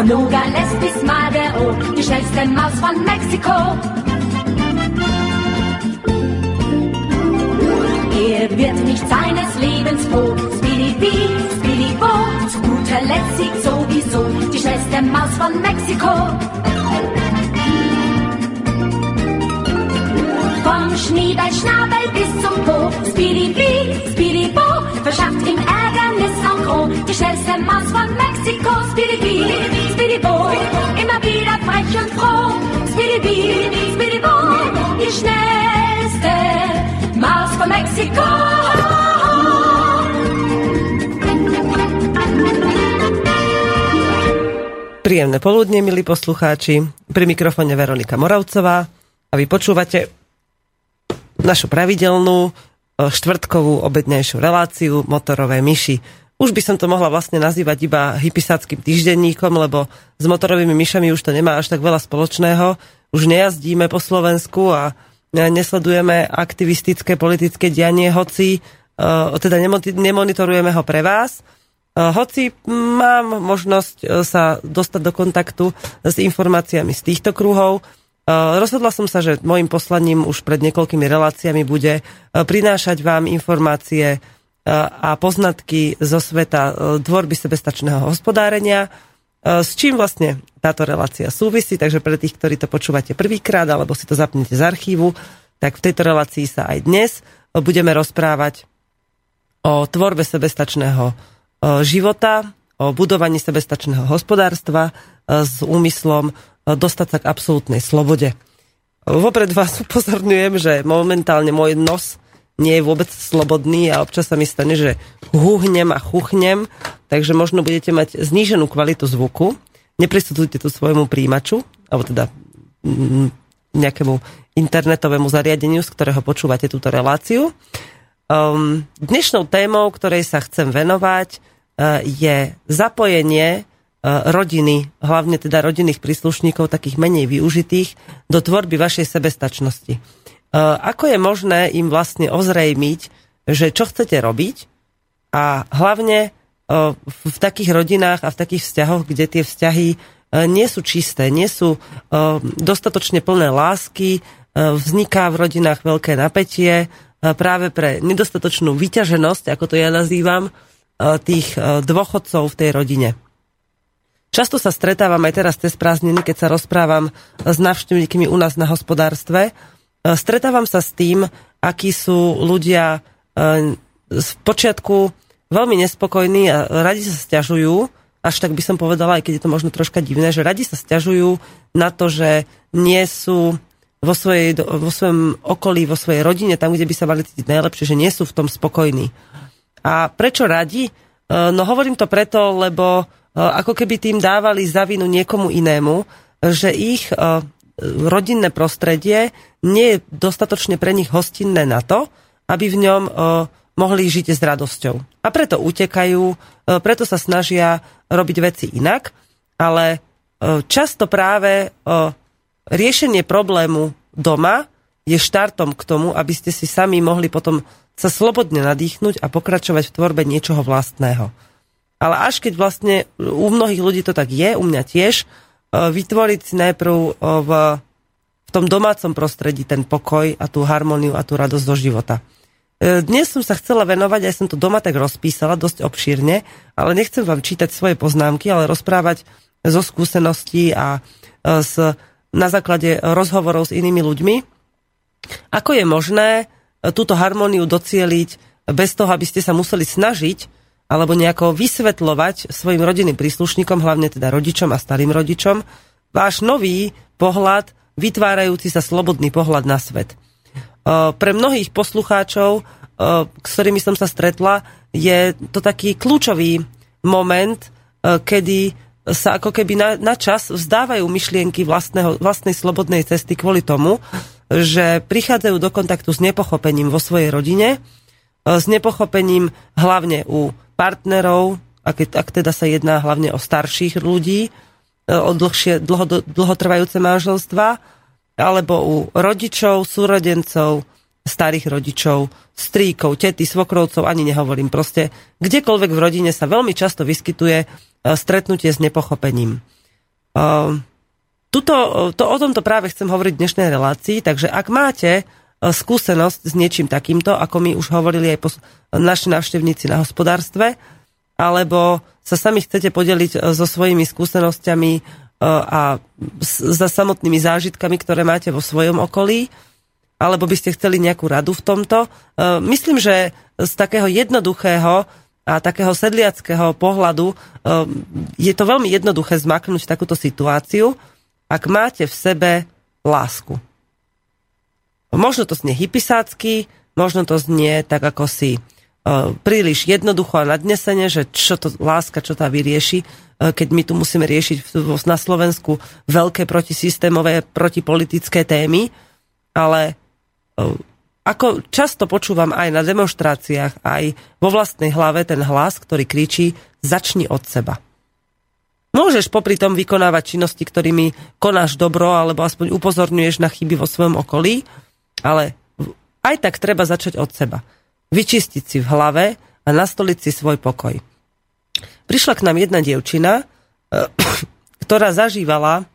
Von Nogales bis Madero, die schnellste Maus von Mexiko. Er wird nicht seines Lebens froh. Speedy Speedy Bo, zu guter Letzt siegt sowieso die schnellste Maus von Mexiko. Vom Schneeballschnabel bis zum Po, Speedy Bee, Speedy Bo, verschafft ihm Ärgernis en gros. Die schnellste Maus von Mexiko, Speedy Bee, Speedy Bo, immer wieder frech und froh. Speedy Bee, Speedy Bo, die schnellste Maus von Mexiko. Príjemné poludne, milí poslucháči. Pri mikrofóne Veronika Moravcová a vy počúvate našu pravidelnú e, štvrtkovú obednejšiu reláciu Motorové myši. Už by som to mohla vlastne nazývať iba hypisáckým týždenníkom, lebo s motorovými myšami už to nemá až tak veľa spoločného. Už nejazdíme po Slovensku a nesledujeme aktivistické politické dianie, hoci e, teda nemonitorujeme ho pre vás. Hoci mám možnosť e, sa dostať do kontaktu s informáciami z týchto kruhov, e, rozhodla som sa, že môjim poslaním už pred niekoľkými reláciami bude e, prinášať vám informácie a poznatky zo sveta tvorby sebestačného hospodárenia, s čím vlastne táto relácia súvisí, takže pre tých, ktorí to počúvate prvýkrát alebo si to zapnete z archívu, tak v tejto relácii sa aj dnes budeme rozprávať o tvorbe sebestačného života, o budovaní sebestačného hospodárstva s úmyslom dostať sa k absolútnej slobode. Vopred vás upozorňujem, že momentálne môj nos nie je vôbec slobodný a občas sa mi stane, že húhnem a chuchnem, takže možno budete mať zníženú kvalitu zvuku. Nepristupujte tu svojmu príjimaču, alebo teda nejakému internetovému zariadeniu, z ktorého počúvate túto reláciu. Um, dnešnou témou, ktorej sa chcem venovať, E, je zapojenie rodiny, hlavne teda rodinných príslušníkov, takých menej využitých, do tvorby vašej sebestačnosti. E, ako je možné im vlastne ozrejmiť, že čo chcete robiť a hlavne v takých rodinách a v takých vzťahoch, kde tie vzťahy nie sú čisté, nie sú dostatočne plné lásky, vzniká v rodinách veľké napätie práve pre nedostatočnú vyťaženosť, ako to ja nazývam, E, tých e, dôchodcov v tej rodine. Často sa stretávam aj teraz cez prázdniny, keď sa rozprávam s návštevníkmi u nás na hospodárstve. E, stretávam sa s tým, akí sú ľudia v počiatku veľmi nespokojní a radi sa stiažujú, až tak by som povedala, aj keď je to možno troška divné, že radi sa stiažujú na to, že nie sú vo, svojej, vo svojom okolí, vo svojej rodine, tam, kde by sa mali cítiť najlepšie, že nie sú v tom spokojní. A prečo radi? E, no hovorím to preto, lebo e, ako keby tým dávali zavinu niekomu inému, že ich e, rodinné prostredie nie je dostatočne pre nich hostinné na to, aby v ňom mohli žiť s radosťou. A preto utekajú, preto sa snažia robiť veci inak, ale často práve riešenie problému doma je štartom k tomu, aby ste si sami mohli potom sa slobodne nadýchnuť a pokračovať v tvorbe niečoho vlastného. Ale až keď vlastne u mnohých ľudí to tak je, u mňa tiež, e, vytvoriť si najprv e, v, v tom domácom prostredí ten pokoj a tú harmóniu a tú radosť do života. E, dnes som sa chcela venovať, aj som to doma tak rozpísala dosť obšírne, ale nechcem vám čítať svoje poznámky, ale rozprávať zo skúseností a z, na základe rozhovorov s inými ľuďmi. Ako je možné, túto harmóniu docieliť bez toho, aby ste sa museli snažiť alebo nejako vysvetľovať svojim rodinným príslušníkom, hlavne teda rodičom a starým rodičom, váš nový pohľad, vytvárajúci sa slobodný pohľad na svet. Pre mnohých poslucháčov, s ktorými som sa stretla, je to taký kľúčový moment, kedy sa ako keby na, na čas vzdávajú myšlienky vlastného, vlastnej slobodnej cesty kvôli tomu, že prichádzajú do kontaktu s nepochopením vo svojej rodine, e, s nepochopením hlavne u partnerov, ak, ak teda sa jedná hlavne o starších ľudí, e, o dlhšie, dlho, dlhotrvajúce manželstva, alebo u rodičov, súrodencov, starých rodičov, stríkov, tety, svokrovcov, ani nehovorím. Proste kdekoľvek v rodine sa veľmi často vyskytuje e, stretnutie s nepochopením. tuto, to, o tomto práve chcem hovoriť v dnešnej relácii, takže ak máte skúsenosť s niečím takýmto, ako mi už hovorili aj naši návštevníci na hospodárstve, alebo sa sami chcete podeliť so svojimi skúsenosťami a za samotnými zážitkami, ktoré máte vo svojom okolí, alebo by ste chceli nejakú radu v tomto. Myslím, že z takého jednoduchého a takého sedliackého pohľadu je to veľmi jednoduché zmaknúť takúto situáciu, ak máte v sebe lásku. Možno to znie hypisácky, možno to znie tak ako si príliš jednoducho a nadnesene, že čo to láska, čo tá vyrieši, keď my tu musíme riešiť na Slovensku veľké protisystémové, protipolitické témy, ale ako často počúvam aj na demonstráciách, aj vo vlastnej hlave ten hlas, ktorý kričí začni od seba. Môžeš popri tom vykonávať činnosti, ktorými konáš dobro, alebo aspoň upozorňuješ na chyby vo svojom okolí, ale aj tak treba začať od seba. Vyčistiť si v hlave a nastoliť si svoj pokoj. Prišla k nám jedna dievčina, ktorá zažívala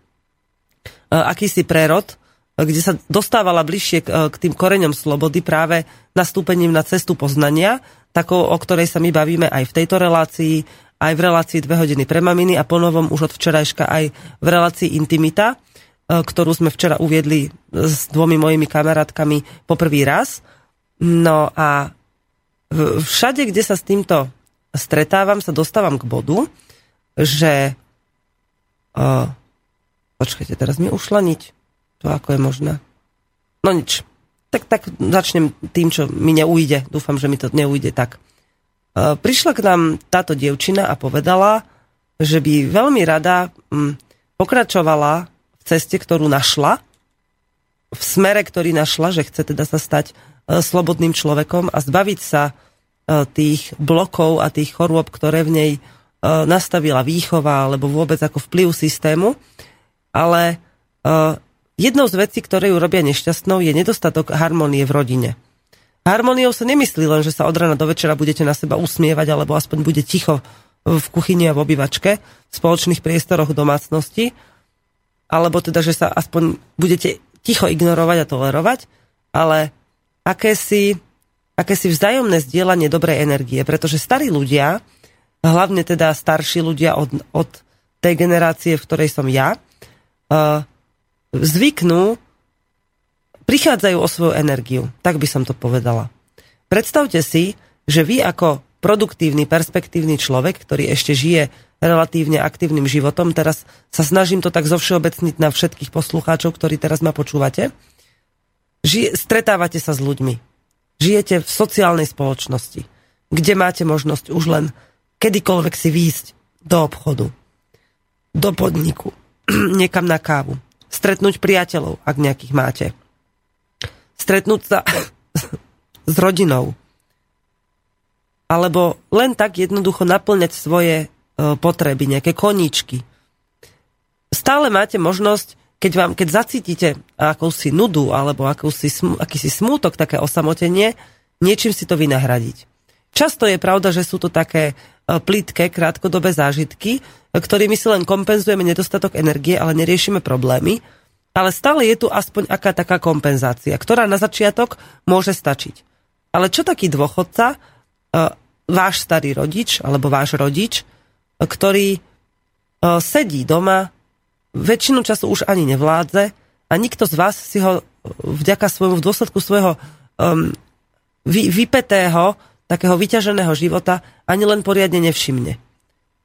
akýsi prerod, kde sa dostávala bližšie k, k tým koreňom slobody práve nastúpením na cestu poznania, takou, o ktorej sa my bavíme aj v tejto relácii, aj v relácii dve hodiny pre maminy a ponovom už od včerajška aj v relácii Intimita, ktorú sme včera uviedli s dvomi mojimi kamarátkami po prvý raz. No a všade, kde sa s týmto stretávam, sa dostávam k bodu, že... Uh, počkajte, teraz mi ušla niť. To ako je možné? No nič. Tak, tak začnem tým, čo mi neujde. Dúfam, že mi to neujde tak. E, prišla k nám táto dievčina a povedala, že by veľmi rada m, pokračovala ceste, ktorú našla, v smere, ktorý našla, že chce teda sa stať e, slobodným človekom a zbaviť sa e, tých blokov a tých chorôb, ktoré v nej e, nastavila výchova alebo vôbec ako vplyv systému. Ale Jednou z vecí, ktoré ju robia nešťastnou, je nedostatok harmonie v rodine. Harmoniou sa nemyslí len, že sa od rana do večera budete na seba usmievať, alebo aspoň bude ticho v kuchyni a v obývačke, v spoločných priestoroch domácnosti, alebo teda, že sa aspoň budete ticho ignorovať a tolerovať, ale akési, akési vzájomné zdieľanie dobrej energie, pretože starí ľudia, hlavne teda starší ľudia od, od tej generácie, v ktorej som ja, uh, zvyknú, prichádzajú o svoju energiu. Tak by som to povedala. Predstavte si, že vy ako produktívny, perspektívny človek, ktorý ešte žije relatívne aktívnym životom, teraz sa snažím to tak zovšeobecniť na všetkých poslucháčov, ktorí teraz ma počúvate, žije, stretávate sa s ľuďmi. Žijete v sociálnej spoločnosti, kde máte možnosť už len kedykoľvek si výjsť do obchodu, do podniku, niekam na kávu, stretnúť priateľov, ak nejakých máte. Stretnúť sa s rodinou. Alebo len tak jednoducho naplňať svoje e, potreby, nejaké koníčky. Stále máte možnosť, keď, vám, keď zacítite akúsi nudu alebo akúsi, akýsi smútok, také osamotenie, niečím si to vynahradiť. Často je pravda, že sú to také e, plítke, krátkodobé zážitky, ktorými si len kompenzujeme nedostatok energie, ale neriešime problémy. Ale stále je tu aspoň aká taká kompenzácia, ktorá na začiatok môže stačiť. Ale čo taký dôchodca, e, váš starý rodič alebo váš rodič, e, ktorý e, sedí doma, väčšinu času už ani nevládze a nikto z vás si ho vďaka svojmu, v dôsledku svojho um, vy, vypetého, takého vyťaženého života ani len poriadne nevšimne.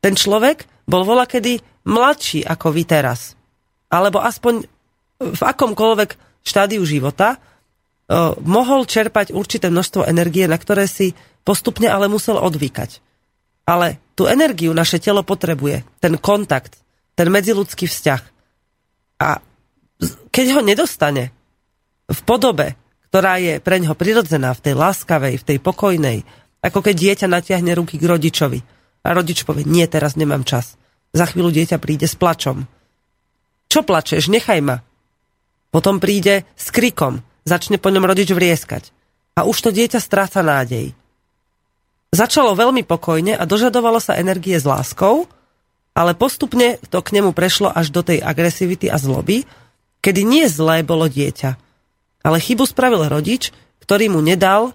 Ten človek bol volakedy mladší ako vy teraz. Alebo aspoň v akomkoľvek štádiu života mohol čerpať určité množstvo energie, na ktoré si postupne ale musel odvykať. Ale tú energiu naše telo potrebuje, ten kontakt, ten medziludský vzťah. A keď ho nedostane v podobe, ktorá je pre ňoho prirodzená, v tej láskavej, v tej pokojnej, ako keď dieťa natiahne ruky k rodičovi a rodič povie, nie, teraz nemám čas. Za chvíľu dieťa príde s plačom. Čo plačeš? Nechaj ma. Potom príde s krikom. Začne po ňom rodič vrieskať. A už to dieťa stráca nádej. Začalo veľmi pokojne a dožadovalo sa energie s láskou, ale postupne to k nemu prešlo až do tej agresivity a zloby, kedy nie zlé bolo dieťa, ale chybu spravil rodič, ktorý mu nedal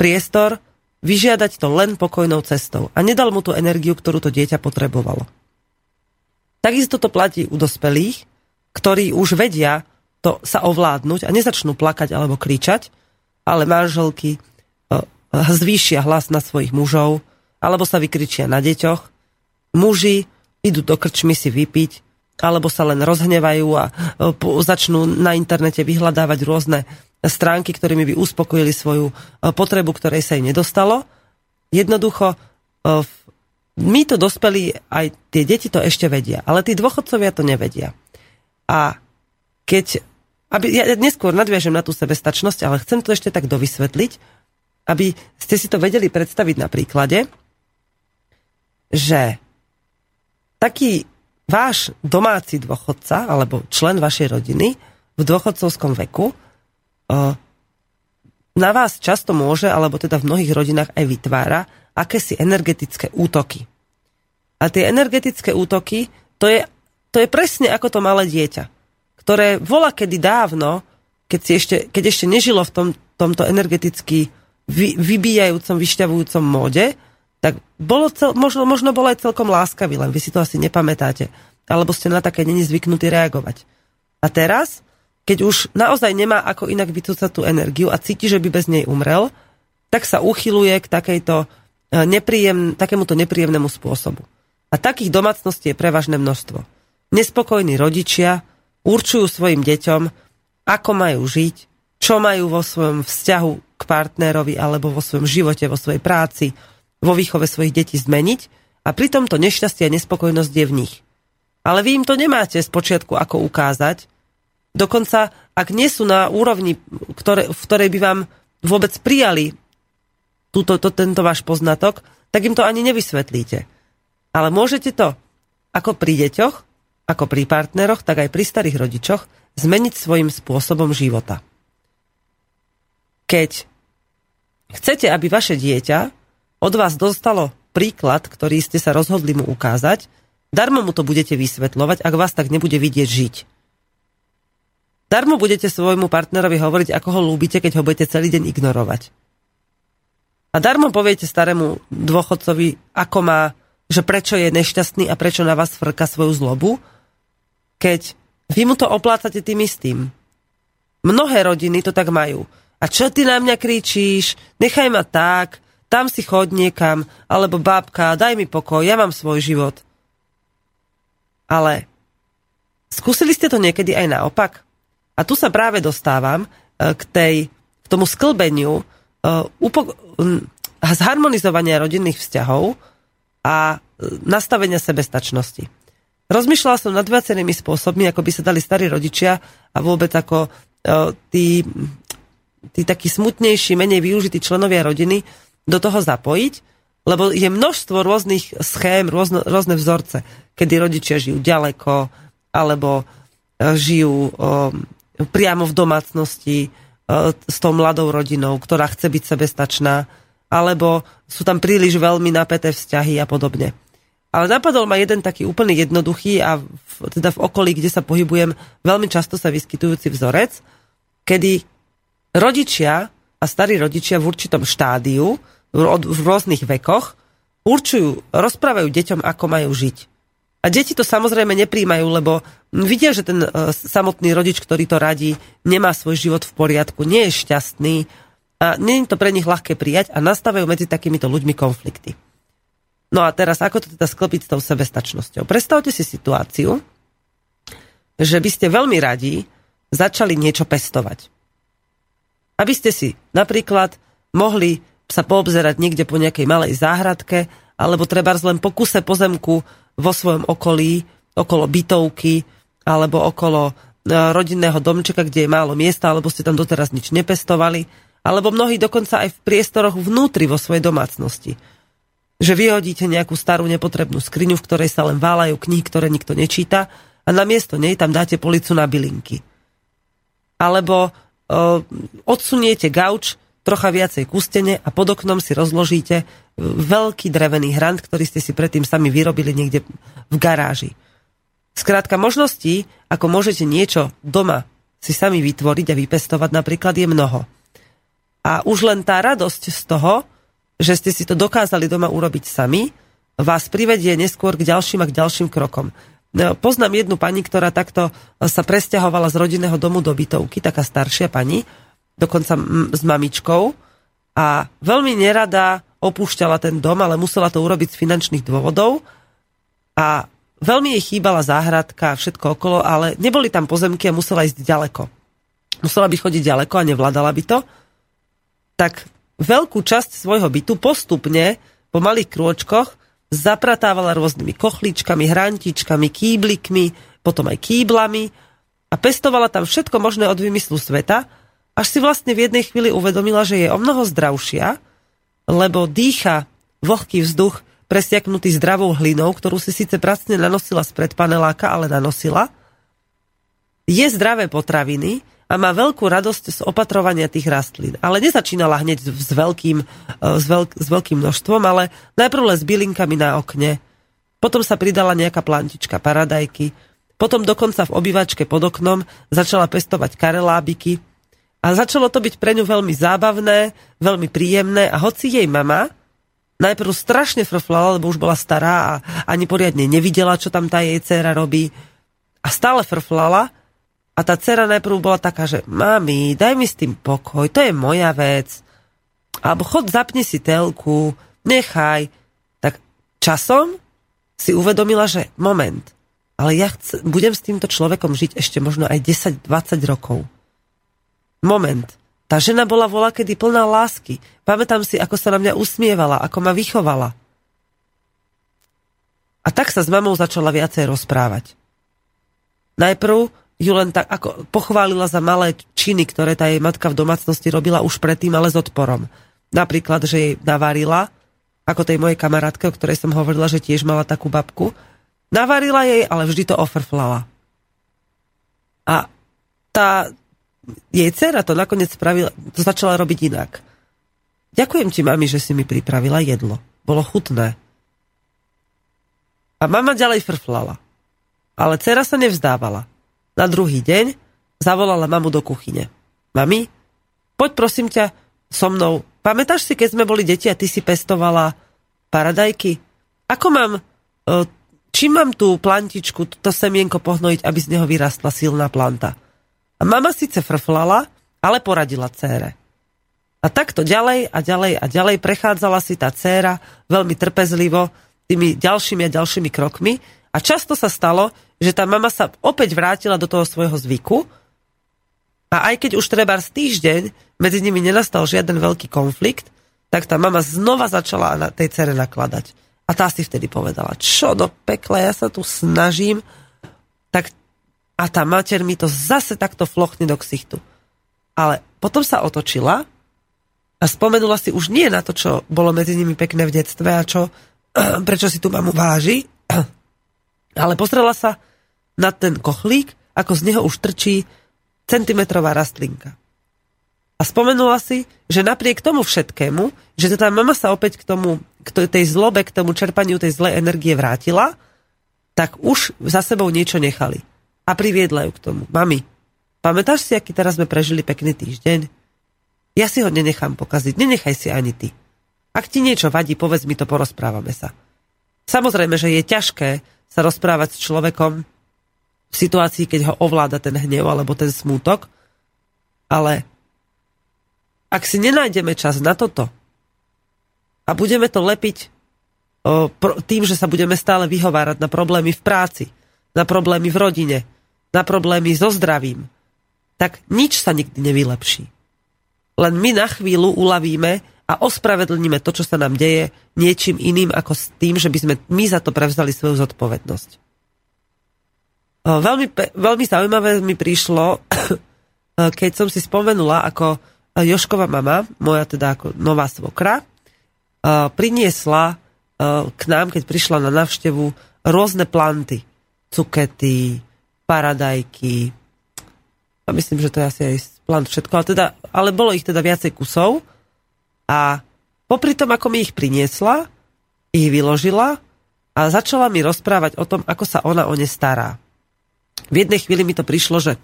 priestor vyžiadať to len pokojnou cestou a nedal mu tú energiu, ktorú to dieťa potrebovalo. Takisto to platí u dospelých, ktorí už vedia to sa ovládnuť a nezačnú plakať alebo kričať, ale manželky e, zvýšia hlas na svojich mužov alebo sa vykričia na deťoch. Muži idú do krčmy si vypiť alebo sa len rozhnevajú a e, začnú na internete vyhľadávať rôzne stránky, ktorými by uspokojili svoju e, potrebu, ktorej sa im nedostalo. Jednoducho, my to dospelí, aj tie deti to ešte vedia, ale tí dôchodcovia to nevedia. A keď, aby, ja neskôr nadviažem na tú sebestačnosť, ale chcem to ešte tak dovysvetliť, aby ste si to vedeli predstaviť na príklade, že taký váš domáci dôchodca alebo člen vašej rodiny v dôchodcovskom veku na vás často môže, alebo teda v mnohých rodinách aj vytvára, akési energetické útoky. A tie energetické útoky, to je, to je presne ako to malé dieťa, ktoré vola kedy dávno, keď, si ešte, keď ešte nežilo v tom, tomto energeticky vy, vybíjajúcom, vyšťavujúcom móde, tak bolo cel, možno, možno bolo aj celkom láskavý, len vy si to asi nepamätáte. Alebo ste na také není zvyknutí reagovať. A teraz keď už naozaj nemá ako inak vytúcať tú energiu a cíti, že by bez nej umrel, tak sa uchyluje k takejto eh, nepríjem, takémuto nepríjemnému spôsobu. A takých domácností je prevažné množstvo. Nespokojní rodičia určujú svojim deťom, ako majú žiť, čo majú vo svojom vzťahu k partnerovi alebo vo svojom živote, vo svojej práci, vo výchove svojich detí zmeniť a pritom to nešťastie a nespokojnosť je v nich. Ale vy im to nemáte z počiatku ako ukázať, Dokonca, ak nie sú na úrovni, ktoré, v ktorej by vám vôbec prijali túto, to, tento váš poznatok, tak im to ani nevysvetlíte. Ale môžete to ako pri deťoch, ako pri partneroch, tak aj pri starých rodičoch zmeniť svojim spôsobom života. Keď chcete, aby vaše dieťa od vás dostalo príklad, ktorý ste sa rozhodli mu ukázať, darmo mu to budete vysvetľovať, ak vás tak nebude vidieť žiť. Darmo budete svojmu partnerovi hovoriť, ako ho ľúbite, keď ho budete celý deň ignorovať. A darmo poviete starému dôchodcovi, ako má, že prečo je nešťastný a prečo na vás frka svoju zlobu, keď vy mu to oplácate tým istým. Mnohé rodiny to tak majú. A čo ty na mňa kričíš? Nechaj ma tak, tam si chod niekam, alebo bábka, daj mi pokoj, ja mám svoj život. Ale skúsili ste to niekedy aj naopak? A tu sa práve dostávam e, k, tej, k tomu sklbeniu uh, upo- zharmonizovania rodinných vzťahov a e, nastavenia sebestačnosti. Rozmýšľala som nad viacerými spôsobmi, ako by sa dali starí rodičia a vôbec ako uh, tí, tí takí smutnejší, menej využití členovia rodiny do toho zapojiť, lebo je množstvo rôznych schém, rôzne, rôzne vzorce, kedy rodičia žijú ďaleko, alebo žijú priamo v domácnosti e, s tou mladou rodinou, ktorá chce byť sebestačná, alebo sú tam príliš veľmi napäté vzťahy a podobne. Ale napadol ma jeden taký úplne jednoduchý a v, teda v okolí, kde sa pohybujem, veľmi často sa vyskytujúci vzorec, kedy rodičia a starí rodičia v určitom štádiu, v rôznych vekoch, určujú, rozprávajú deťom, ako majú žiť. A deti to samozrejme nepríjmajú, lebo vidia, že ten e, samotný rodič, ktorý to radí, nemá svoj život v poriadku, nie je šťastný a nie je to pre nich ľahké prijať a nastávajú medzi takýmito ľuďmi konflikty. No a teraz, ako to teda sklopiť s tou sebestačnosťou? Predstavte si situáciu, že by ste veľmi radi začali niečo pestovať. Aby ste si napríklad mohli sa poobzerať niekde po nejakej malej záhradke, alebo treba len po kuse pozemku vo svojom okolí, okolo bytovky alebo okolo e, rodinného domčeka, kde je málo miesta, alebo ste tam doteraz nič nepestovali, alebo mnohí dokonca aj v priestoroch vnútri vo svojej domácnosti. Že vyhodíte nejakú starú nepotrebnú skriňu, v ktorej sa len válajú knihy, ktoré nikto nečíta a namiesto nej tam dáte policu na bylinky. Alebo uh, odsuniete gauč trocha viacej kustene a pod oknom si rozložíte veľký drevený hrant, ktorý ste si predtým sami vyrobili niekde v garáži. Skrátka, možností, ako môžete niečo doma si sami vytvoriť a vypestovať napríklad je mnoho. A už len tá radosť z toho, že ste si to dokázali doma urobiť sami, vás privedie neskôr k ďalším a k ďalším krokom. No, poznám jednu pani, ktorá takto sa presťahovala z rodinného domu do bytovky, taká staršia pani, dokonca s mamičkou a veľmi nerada opúšťala ten dom, ale musela to urobiť z finančných dôvodov a veľmi jej chýbala záhradka a všetko okolo, ale neboli tam pozemky a musela ísť ďaleko. Musela by chodiť ďaleko a nevládala by to. Tak veľkú časť svojho bytu postupne po malých krôčkoch zapratávala rôznymi kochličkami, hrantičkami, kýblikmi, potom aj kýblami a pestovala tam všetko možné od vymyslu sveta, až si vlastne v jednej chvíli uvedomila, že je o mnoho zdravšia, lebo dýcha vlhký vzduch presiaknutý zdravou hlinou, ktorú si síce pracne nanosila spred paneláka, ale nanosila. Je zdravé potraviny, a má veľkú radosť z opatrovania tých rastlín. Ale nezačínala hneď s veľkým, e, s, veľk, s veľkým množstvom, ale najprv len s bylinkami na okne. Potom sa pridala nejaká plantička paradajky. Potom dokonca v obývačke pod oknom začala pestovať karelábiky. A začalo to byť pre ňu veľmi zábavné, veľmi príjemné a hoci jej mama najprv strašne frflala, lebo už bola stará a ani poriadne nevidela, čo tam tá jej dcéra robí a stále frflala, a tá dcera najprv bola taká, že mami, daj mi s tým pokoj, to je moja vec. Alebo chod, zapni si telku, nechaj. Tak časom si uvedomila, že moment, ale ja chc- budem s týmto človekom žiť ešte možno aj 10-20 rokov. Moment. Tá žena bola vola kedy plná lásky. Pamätám si, ako sa na mňa usmievala, ako ma vychovala. A tak sa s mamou začala viacej rozprávať. Najprv ju len tak ako pochválila za malé činy, ktoré tá jej matka v domácnosti robila už predtým, ale s odporom. Napríklad, že jej navarila, ako tej mojej kamarátke, o ktorej som hovorila, že tiež mala takú babku. Navarila jej, ale vždy to ofrflala. A tá jej dcera to nakoniec spravila, to začala robiť inak. Ďakujem ti, mami, že si mi pripravila jedlo. Bolo chutné. A mama ďalej frflala. Ale dcera sa nevzdávala. Na druhý deň zavolala mamu do kuchyne. Mami, poď prosím ťa so mnou. Pamätáš si, keď sme boli deti a ty si pestovala paradajky? Ako mám, e, čím mám tú plantičku, to semienko pohnojiť, aby z neho vyrastla silná planta? A mama síce frflala, ale poradila cére. A takto ďalej a ďalej a ďalej prechádzala si tá dcéra veľmi trpezlivo tými ďalšími a ďalšími krokmi a často sa stalo, že tá mama sa opäť vrátila do toho svojho zvyku a aj keď už treba z týždeň medzi nimi nenastal žiaden veľký konflikt, tak tá mama znova začala na tej cere nakladať. A tá si vtedy povedala, čo do pekla, ja sa tu snažím, tak a tá mater mi to zase takto flochne do ksichtu. Ale potom sa otočila a spomenula si už nie na to, čo bolo medzi nimi pekné v detstve a čo, prečo si tu mamu váži, ale pozrela sa na ten kochlík, ako z neho už trčí centimetrová rastlinka. A spomenula si, že napriek tomu všetkému, že tá mama sa opäť k tomu, k tej zlobe, k tomu čerpaniu tej zlej energie vrátila, tak už za sebou niečo nechali. A priviedla ju k tomu. Mami, pamätáš si, aký teraz sme prežili pekný týždeň? Ja si ho nenechám pokaziť, nenechaj si ani ty. Ak ti niečo vadí, povedz mi to, porozprávame sa. Samozrejme, že je ťažké sa rozprávať s človekom v situácii, keď ho ovláda ten hnev alebo ten smútok, ale ak si nenájdeme čas na toto a budeme to lepiť tým, že sa budeme stále vyhovárať na problémy v práci, na problémy v rodine, na problémy so zdravím, tak nič sa nikdy nevylepší. Len my na chvíľu uľavíme a ospravedlníme to, čo sa nám deje niečím iným ako s tým, že by sme my za to prevzali svoju zodpovednosť. Veľmi, veľmi zaujímavé mi prišlo, keď som si spomenula, ako Joškova mama, moja teda ako nová svokra, priniesla k nám, keď prišla na návštevu, rôzne planty. Cukety, paradajky. A myslím, že to je asi aj plant všetko. Ale, teda, ale bolo ich teda viacej kusov. A popri tom, ako mi ich priniesla, ich vyložila a začala mi rozprávať o tom, ako sa ona o ne stará. V jednej chvíli mi to prišlo, že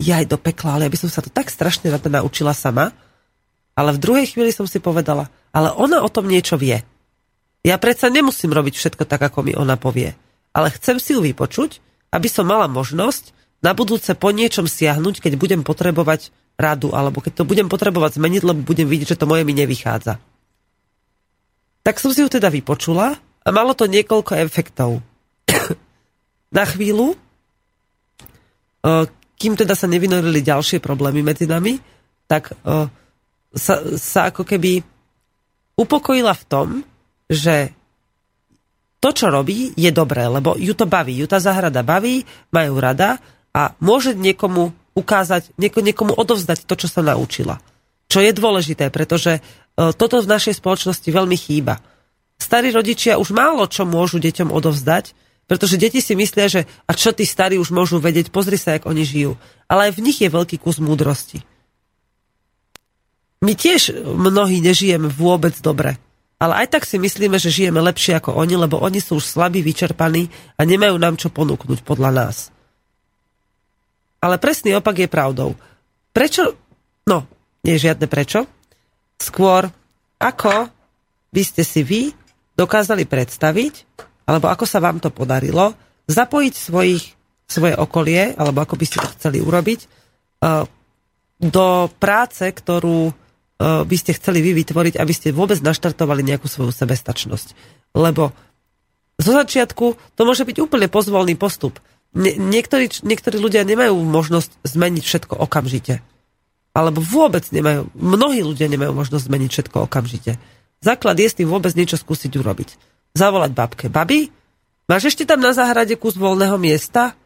ja aj do pekla, ale ja by som sa to tak strašne na to naučila sama. Ale v druhej chvíli som si povedala, ale ona o tom niečo vie. Ja predsa nemusím robiť všetko tak, ako mi ona povie. Ale chcem si ju vypočuť, aby som mala možnosť na budúce po niečom siahnuť, keď budem potrebovať radu, alebo keď to budem potrebovať zmeniť, lebo budem vidieť, že to moje mi nevychádza. Tak som si ju teda vypočula a malo to niekoľko efektov. Na chvíľu, kým teda sa nevynorili ďalšie problémy medzi nami, tak sa, sa ako keby upokojila v tom, že to, čo robí, je dobré, lebo ju to baví. Ju tá záhrada baví, majú rada a môže niekomu ukázať, nieko, niekomu odovzdať to, čo sa naučila. Čo je dôležité, pretože toto v našej spoločnosti veľmi chýba. Starí rodičia už málo čo môžu deťom odovzdať, pretože deti si myslia, že a čo tí starí už môžu vedieť, pozri sa, jak oni žijú. Ale aj v nich je veľký kus múdrosti. My tiež mnohí nežijeme vôbec dobre. Ale aj tak si myslíme, že žijeme lepšie ako oni, lebo oni sú už slabí, vyčerpaní a nemajú nám čo ponúknuť podľa nás. Ale presný opak je pravdou. Prečo? No, nie žiadne prečo. Skôr, ako by ste si vy dokázali predstaviť, alebo ako sa vám to podarilo, zapojiť svojich, svoje okolie, alebo ako by ste to chceli urobiť, eh, do práce, ktorú eh, by ste chceli vy vytvoriť, aby ste vôbec naštartovali nejakú svoju sebestačnosť. Lebo zo začiatku to môže byť úplne pozvolný postup. Niektorí, niektorí ľudia nemajú možnosť zmeniť všetko okamžite alebo vôbec nemajú, mnohí ľudia nemajú možnosť zmeniť všetko okamžite. Základ je s tým vôbec niečo skúsiť urobiť. Zavolať babke. Babi, máš ešte tam na záhrade kus voľného miesta?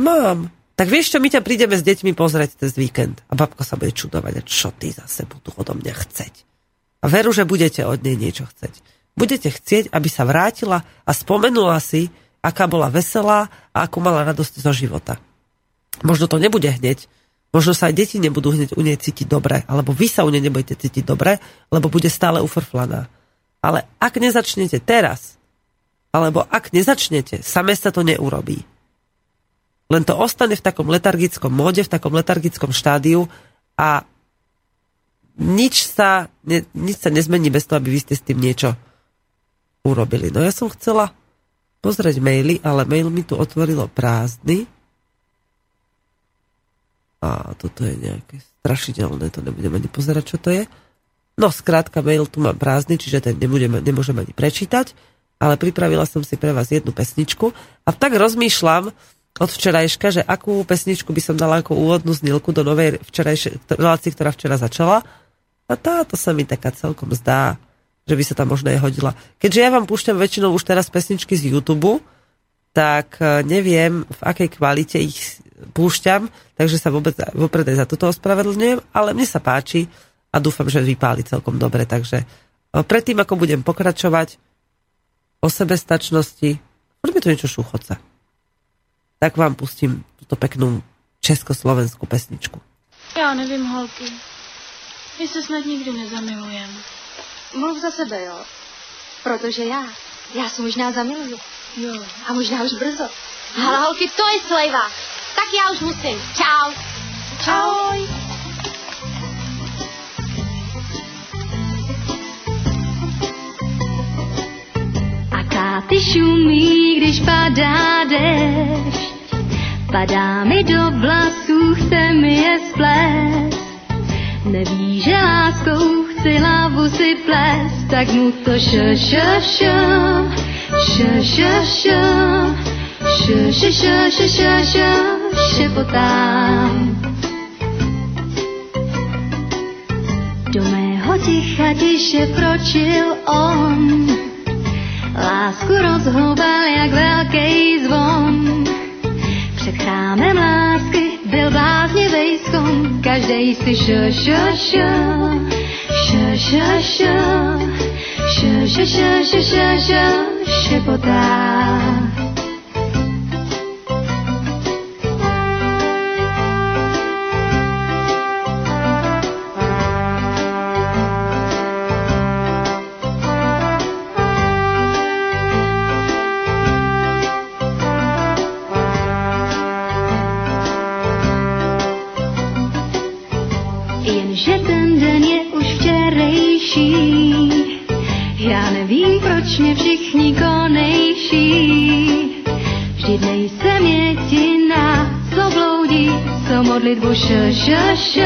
Mám. Tak vieš čo, my ťa prídeme s deťmi pozrieť cez víkend. A babka sa bude čudovať, čo ty zase budú odo mňa chceť. A veru, že budete od nej niečo chceť. Budete chcieť, aby sa vrátila a spomenula si, aká bola veselá a ako mala radosť zo života. Možno to nebude hneď, Možno sa aj deti nebudú hneď u nej cítiť dobre, alebo vy sa u nej nebudete cítiť dobre, lebo bude stále ufrflaná. Ale ak nezačnete teraz, alebo ak nezačnete, same sa to neurobí. Len to ostane v takom letargickom móde, v takom letargickom štádiu a nič sa, ne, nič sa nezmení bez toho, aby vy ste s tým niečo urobili. No ja som chcela pozrieť maily, ale mail mi tu otvorilo prázdny a toto je nejaké strašidelné, to nebudem ani pozerať, čo to je. No, skrátka, mail tu mám prázdny, čiže ten nebudem, nemôžem ani prečítať, ale pripravila som si pre vás jednu pesničku a tak rozmýšľam od včerajška, že akú pesničku by som dala ako úvodnú znilku do novej včerajšej relácii, ktorá včera začala. A táto sa mi taká celkom zdá, že by sa tam možno aj hodila. Keďže ja vám púšťam väčšinou už teraz pesničky z YouTube, tak eh, neviem, v akej kvalite ich púšťam, takže sa vôbec, vopred aj za toto ospravedlňujem, ale mne sa páči a dúfam, že vypáli celkom dobre. Takže predtým, ako budem pokračovať o sebestačnosti, poďme to niečo šuchoce. Tak vám pustím túto peknú československú pesničku. Já nevím, holky. My se snad nikdy nezamilujem. Mluv za sebe, jo. Protože já, já se možná zamiluju. Jo. A možná už brzo. Ale holky, to je slejva. Tak já už musím. Čau. Ahoj. A káty šumí, když padá dešť. Padá mi do vlasů, chce mi je splést. Neví, že láskou chci hlavu si plést, tak mu to šo, šo, šo, šo, šo, šo, šo, šo, šo, šo, šo, šo, šepotám. Do mého ticha tiše vročil on, lásku rozhoval jak velký zvon. Před chrámem lásky byl bláznivý skon, každej si šo, šo, šo, šo, šo, šo, šo, šo, šo, šo, šo, šo, šepotá. 不舍，舍舍。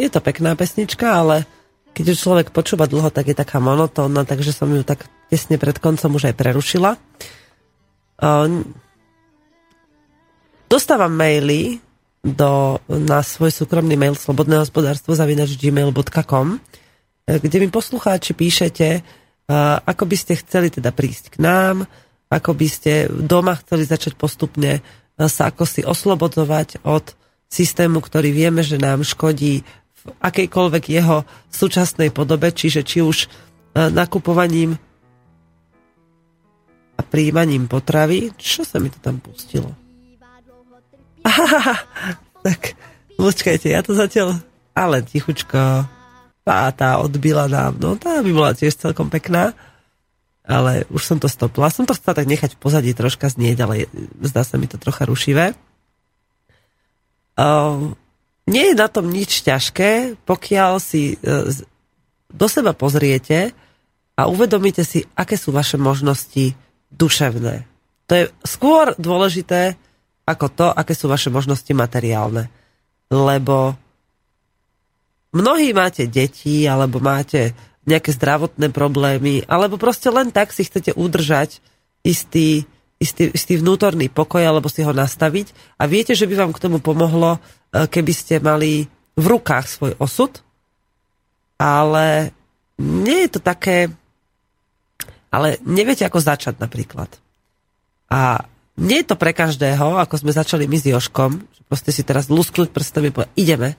Je to pekná pesnička, ale keď už človek počúva dlho, tak je taká monotónna, takže som ju tak tesne pred koncom už aj prerušila. Dostávam maily do, na svoj súkromný mail slobodné hospodárstvo zavinač gmail.com, kde mi poslucháči píšete, uh, ako by ste chceli teda prísť k nám, ako by ste doma chceli začať postupne uh, sa ako si oslobodzovať od systému, ktorý vieme, že nám škodí akejkoľvek jeho súčasnej podobe, čiže či už uh, nakupovaním a príjmaním potravy. Čo sa mi to tam pustilo? Aha, tak počkajte, ja to zatiaľ... Ale tichučko. Tá, tá odbila nám. No tá by bola tiež celkom pekná. Ale už som to stopla. Som to chcela tak nechať v pozadí troška znieť, ale zdá sa mi to trocha rušivé. Uh, nie je na tom nič ťažké, pokiaľ si uh, do seba pozriete a uvedomíte si, aké sú vaše možnosti duševné. To je skôr dôležité ako to, aké sú vaše možnosti materiálne. Lebo mnohí máte deti, alebo máte nejaké zdravotné problémy, alebo proste len tak si chcete udržať istý, istý, istý vnútorný pokoj, alebo si ho nastaviť a viete, že by vám k tomu pomohlo, e, keby ste mali v rukách svoj osud, ale nie je to také ale neviete, ako začať napríklad. A nie je to pre každého, ako sme začali my s Joškom, že proste si teraz lusknúť prstami a ideme.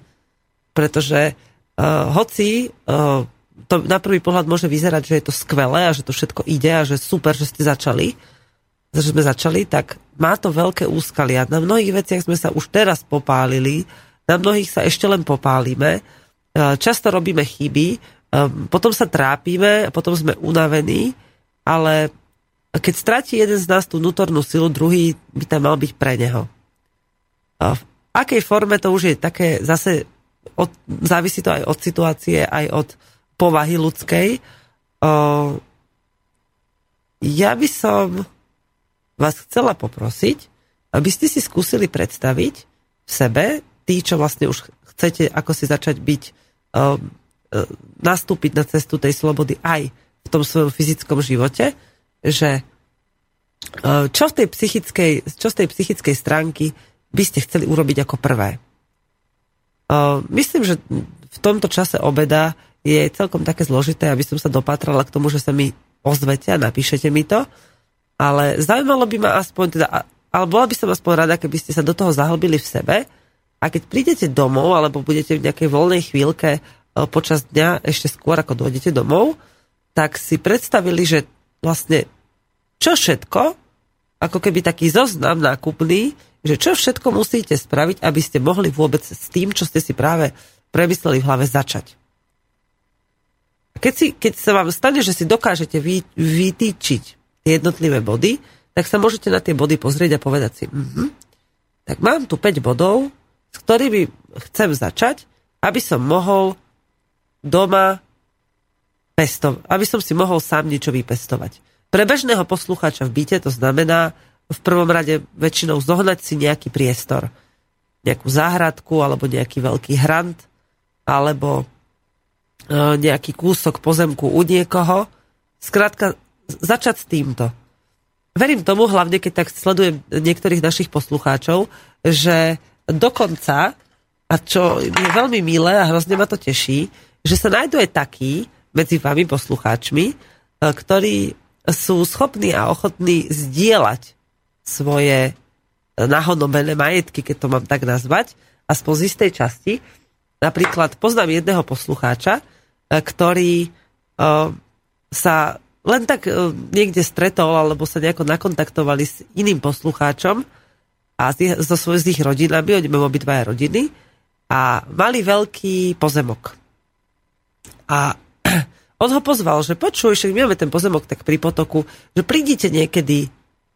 Pretože uh, hoci uh, to na prvý pohľad môže vyzerať, že je to skvelé a že to všetko ide a že super, že ste začali, že sme začali, tak má to veľké úskalia. Na mnohých veciach sme sa už teraz popálili, na mnohých sa ešte len popálime. Uh, často robíme chyby, um, potom sa trápime, potom sme unavení, ale keď stratí jeden z nás tú vnútornú silu, druhý by tam mal byť pre neho. V akej forme to už je také, zase od, závisí to aj od situácie, aj od povahy ľudskej. O, ja by som vás chcela poprosiť, aby ste si skúsili predstaviť v sebe, tí, čo vlastne už chcete ako si začať byť, o, nastúpiť na cestu tej slobody aj v tom svojom fyzickom živote, že e, čo, v tej psychickej, čo z tej psychickej stránky by ste chceli urobiť ako prvé. E, myslím, že v tomto čase obeda je celkom také zložité, aby som sa dopatrala k tomu, že sa mi ozvete a napíšete mi to, ale zaujímalo by ma aspoň teda, ale bola by som aspoň rada, keby ste sa do toho zahlbili v sebe a keď prídete domov alebo budete v nejakej voľnej chvíľke e, počas dňa ešte skôr ako dojdete domov, tak si predstavili, že vlastne čo všetko, ako keby taký zoznam nákupný, že čo všetko musíte spraviť, aby ste mohli vôbec s tým, čo ste si práve premysleli v hlave, začať. Keď, si, keď sa vám stane, že si dokážete vy, vytýčiť jednotlivé body, tak sa môžete na tie body pozrieť a povedať si, mm-hmm, tak mám tu 5 bodov, s ktorými chcem začať, aby som mohol doma pestov, aby som si mohol sám niečo vypestovať. Pre bežného poslucháča v byte to znamená v prvom rade väčšinou zohnať si nejaký priestor. Nejakú záhradku, alebo nejaký veľký hrant, alebo e, nejaký kúsok pozemku u niekoho. Skrátka, začať s týmto. Verím tomu, hlavne keď tak sledujem niektorých našich poslucháčov, že dokonca, a čo je veľmi milé a hrozne ma to teší, že sa nájdú aj takí, medzi vami poslucháčmi, ktorí sú schopní a ochotní zdieľať svoje nahonobené majetky, keď to mám tak nazvať, aspoň z istej časti. Napríklad poznám jedného poslucháča, ktorý sa len tak niekde stretol alebo sa nejako nakontaktovali s iným poslucháčom a so svojich ich rodinami, oni majú obidvaja rodiny a mali veľký pozemok. A on ho pozval, že počuj, že my máme ten pozemok tak pri potoku, že prídite niekedy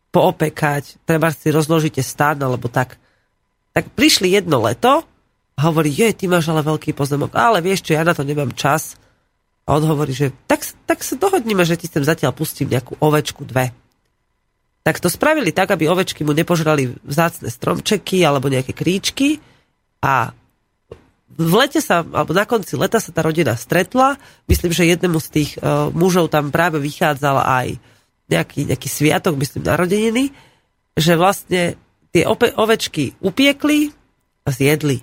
poopekať, treba si rozložíte stan alebo tak. Tak prišli jedno leto a hovorí, je, ty máš ale veľký pozemok, ale vieš čo, ja na to nemám čas. A on hovorí, že tak, tak sa dohodníme, že ti sem zatiaľ pustím nejakú ovečku, dve. Tak to spravili tak, aby ovečky mu nepožrali vzácne stromčeky alebo nejaké kríčky a v lete sa, alebo na konci leta sa tá rodina stretla. Myslím, že jednému z tých uh, mužov tam práve vychádzal aj nejaký, nejaký sviatok, myslím, narodeniny, že vlastne tie ope- ovečky upiekli a zjedli.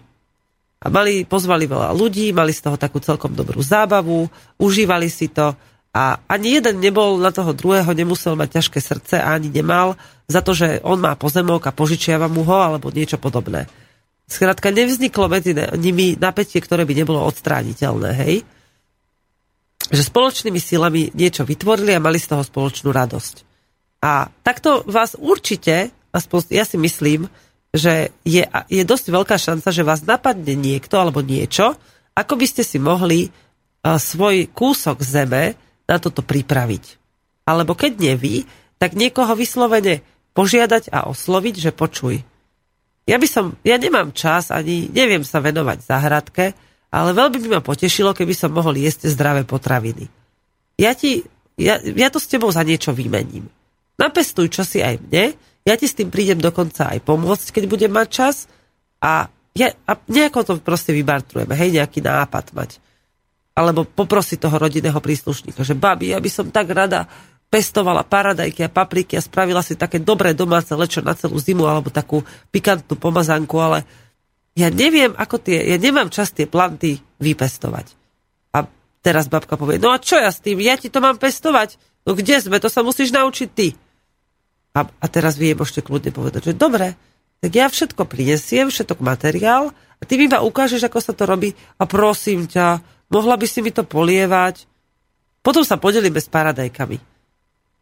A mali, pozvali veľa ľudí, mali z toho takú celkom dobrú zábavu, užívali si to a ani jeden nebol na toho druhého, nemusel mať ťažké srdce a ani nemal za to, že on má pozemok a požičiava mu ho alebo niečo podobné. Skrátka, nevzniklo medzi nimi napätie, ktoré by nebolo odstrániteľné, hej? Že spoločnými silami niečo vytvorili a mali z toho spoločnú radosť. A takto vás určite, aspoň ja si myslím, že je, je dosť veľká šanca, že vás napadne niekto alebo niečo, ako by ste si mohli svoj kúsok zeme na toto pripraviť. Alebo keď nie vy, tak niekoho vyslovene požiadať a osloviť, že počuj, ja by som, ja nemám čas, ani neviem sa venovať záhradke, ale veľmi by ma potešilo, keby som mohol jesť zdravé potraviny. Ja ti, ja, ja to s tebou za niečo vymením. Napestuj čo si aj mne, ja ti s tým prídem dokonca aj pomôcť, keď budem mať čas a, ja, a nejako to proste vybartrujeme, hej, nejaký nápad mať. Alebo poprosiť toho rodinného príslušníka, že babi, ja by som tak rada pestovala paradajky a papriky a spravila si také dobré domáce lečo na celú zimu alebo takú pikantnú pomazanku, ale ja neviem, ako tie, ja nemám čas tie planty vypestovať. A teraz babka povie, no a čo ja s tým, ja ti to mám pestovať? No kde sme, to sa musíš naučiť ty. A, a teraz vy môžete kľudne povedať, že dobre, tak ja všetko prinesiem, všetok materiál a ty mi iba ukážeš, ako sa to robí a prosím ťa, mohla by si mi to polievať. Potom sa podelíme s paradajkami.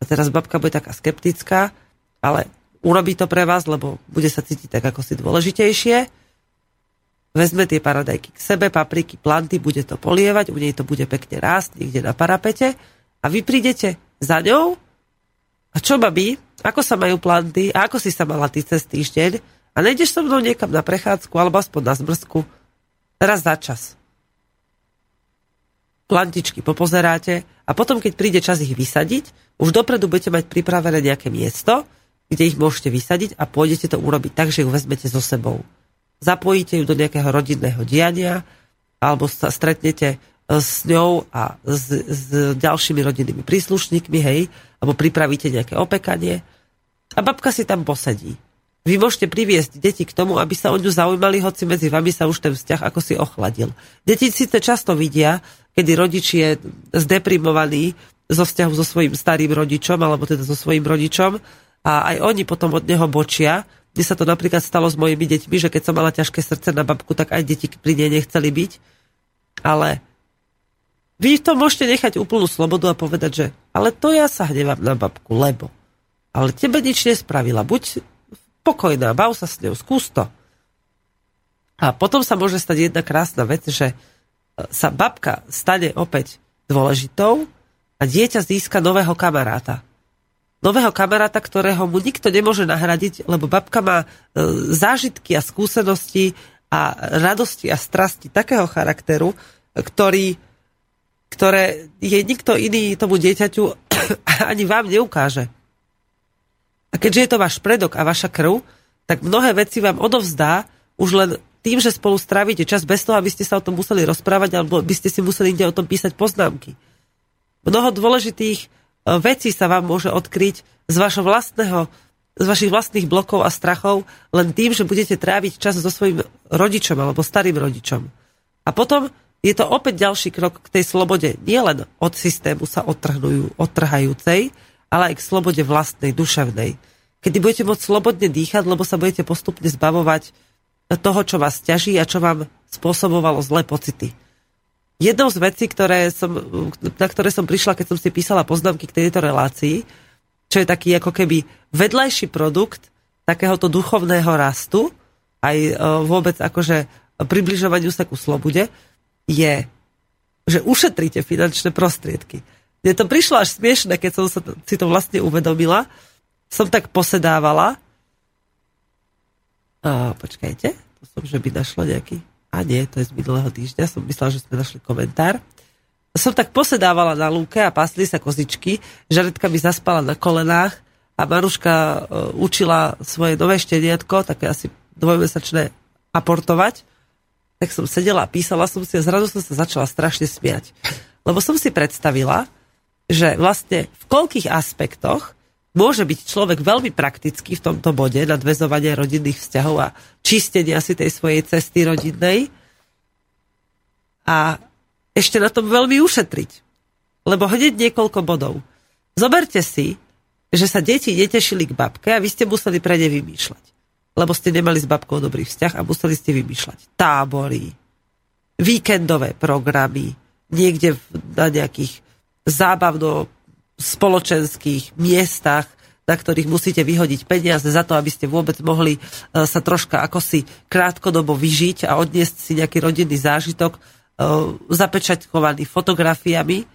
A teraz babka bude taká skeptická, ale urobí to pre vás, lebo bude sa cítiť tak ako si dôležitejšie. Vezme tie paradajky k sebe, papriky, planty, bude to polievať, u nej to bude pekne rásť niekde na parapete a vy prídete za ňou a čo babi, ako sa majú planty? A ako si sa mala ty cez týždeň? A nejdeš so mnou niekam na prechádzku alebo aspoň na zmrzku? Raz za čas. Plantičky popozeráte a potom, keď príde čas ich vysadiť, už dopredu budete mať pripravené nejaké miesto, kde ich môžete vysadiť a pôjdete to urobiť tak, že ju vezmete so sebou. Zapojíte ju do nejakého rodinného diania alebo sa stretnete e, s ňou a s, s ďalšími rodinnými príslušníkmi, hej, alebo pripravíte nejaké opekanie a babka si tam posedí. Vy môžete priviesť deti k tomu, aby sa o ňu zaujímali, hoci medzi vami sa už ten vzťah ako si ochladil. Deti síce často vidia, kedy rodič je zdeprimovaný zo vzťahu so svojím starým rodičom, alebo teda so svojím rodičom a aj oni potom od neho bočia. Mne sa to napríklad stalo s mojimi deťmi, že keď som mala ťažké srdce na babku, tak aj deti pri nej nechceli byť. Ale vy to môžete nechať úplnú slobodu a povedať, že ale to ja sa hnevám na babku, lebo. Ale tebe nič nespravila. Buď pokojná, bav sa s ňou, skús to. A potom sa môže stať jedna krásna vec, že e, sa babka stane opäť dôležitou a dieťa získa nového kamaráta. Nového kamaráta, ktorého mu nikto nemôže nahradiť, lebo babka má e, zážitky a skúsenosti a radosti a strasti takého charakteru, ktorý, ktoré je nikto iný tomu dieťaťu ani vám neukáže. A keďže je to váš predok a vaša krv, tak mnohé veci vám odovzdá už len tým, že spolu strávite čas bez toho, aby ste sa o tom museli rozprávať alebo by ste si museli ide o tom písať poznámky. Mnoho dôležitých e, vecí sa vám môže odkryť z vašho vlastného z vašich vlastných blokov a strachov len tým, že budete tráviť čas so svojím rodičom alebo starým rodičom. A potom je to opäť ďalší krok k tej slobode, nielen od systému sa odtrhnujú, odtrhajúcej, ale aj k slobode vlastnej, duševnej. Kedy budete môcť slobodne dýchať, lebo sa budete postupne zbavovať toho, čo vás ťaží a čo vám spôsobovalo zlé pocity. Jednou z vecí, ktoré som, na ktoré som prišla, keď som si písala poznámky k tejto relácii, čo je taký ako keby vedľajší produkt takéhoto duchovného rastu, aj e, vôbec akože približovaniu sa ku slobode, je, že ušetríte finančné prostriedky. Mne to prišlo až smiešne, keď som sa, si to vlastne uvedomila. Som tak posedávala. A, počkajte, to som, že by našlo nejaký a nie, to je z minulého týždňa, som myslela, že sme našli komentár. Som tak posedávala na lúke a pásli sa kozičky, Žaretka mi zaspala na kolenách a Maruška uh, učila svoje nové šteniatko, také asi dvojmesačné, aportovať. Tak som sedela a písala som si a zrazu som sa začala strašne smiať. Lebo som si predstavila, že vlastne v koľkých aspektoch môže byť človek veľmi praktický v tomto bode nadvezovania rodinných vzťahov a čistenia si tej svojej cesty rodinnej a ešte na tom veľmi ušetriť. Lebo hneď niekoľko bodov. Zoberte si, že sa deti netešili k babke a vy ste museli pre ne vymýšľať. Lebo ste nemali s babkou dobrý vzťah a museli ste vymýšľať tábory, víkendové programy, niekde na nejakých zábavno spoločenských miestach, na ktorých musíte vyhodiť peniaze za to, aby ste vôbec mohli e, sa troška ako si krátkodobo vyžiť a odniesť si nejaký rodinný zážitok e, zapečatkovaný fotografiami.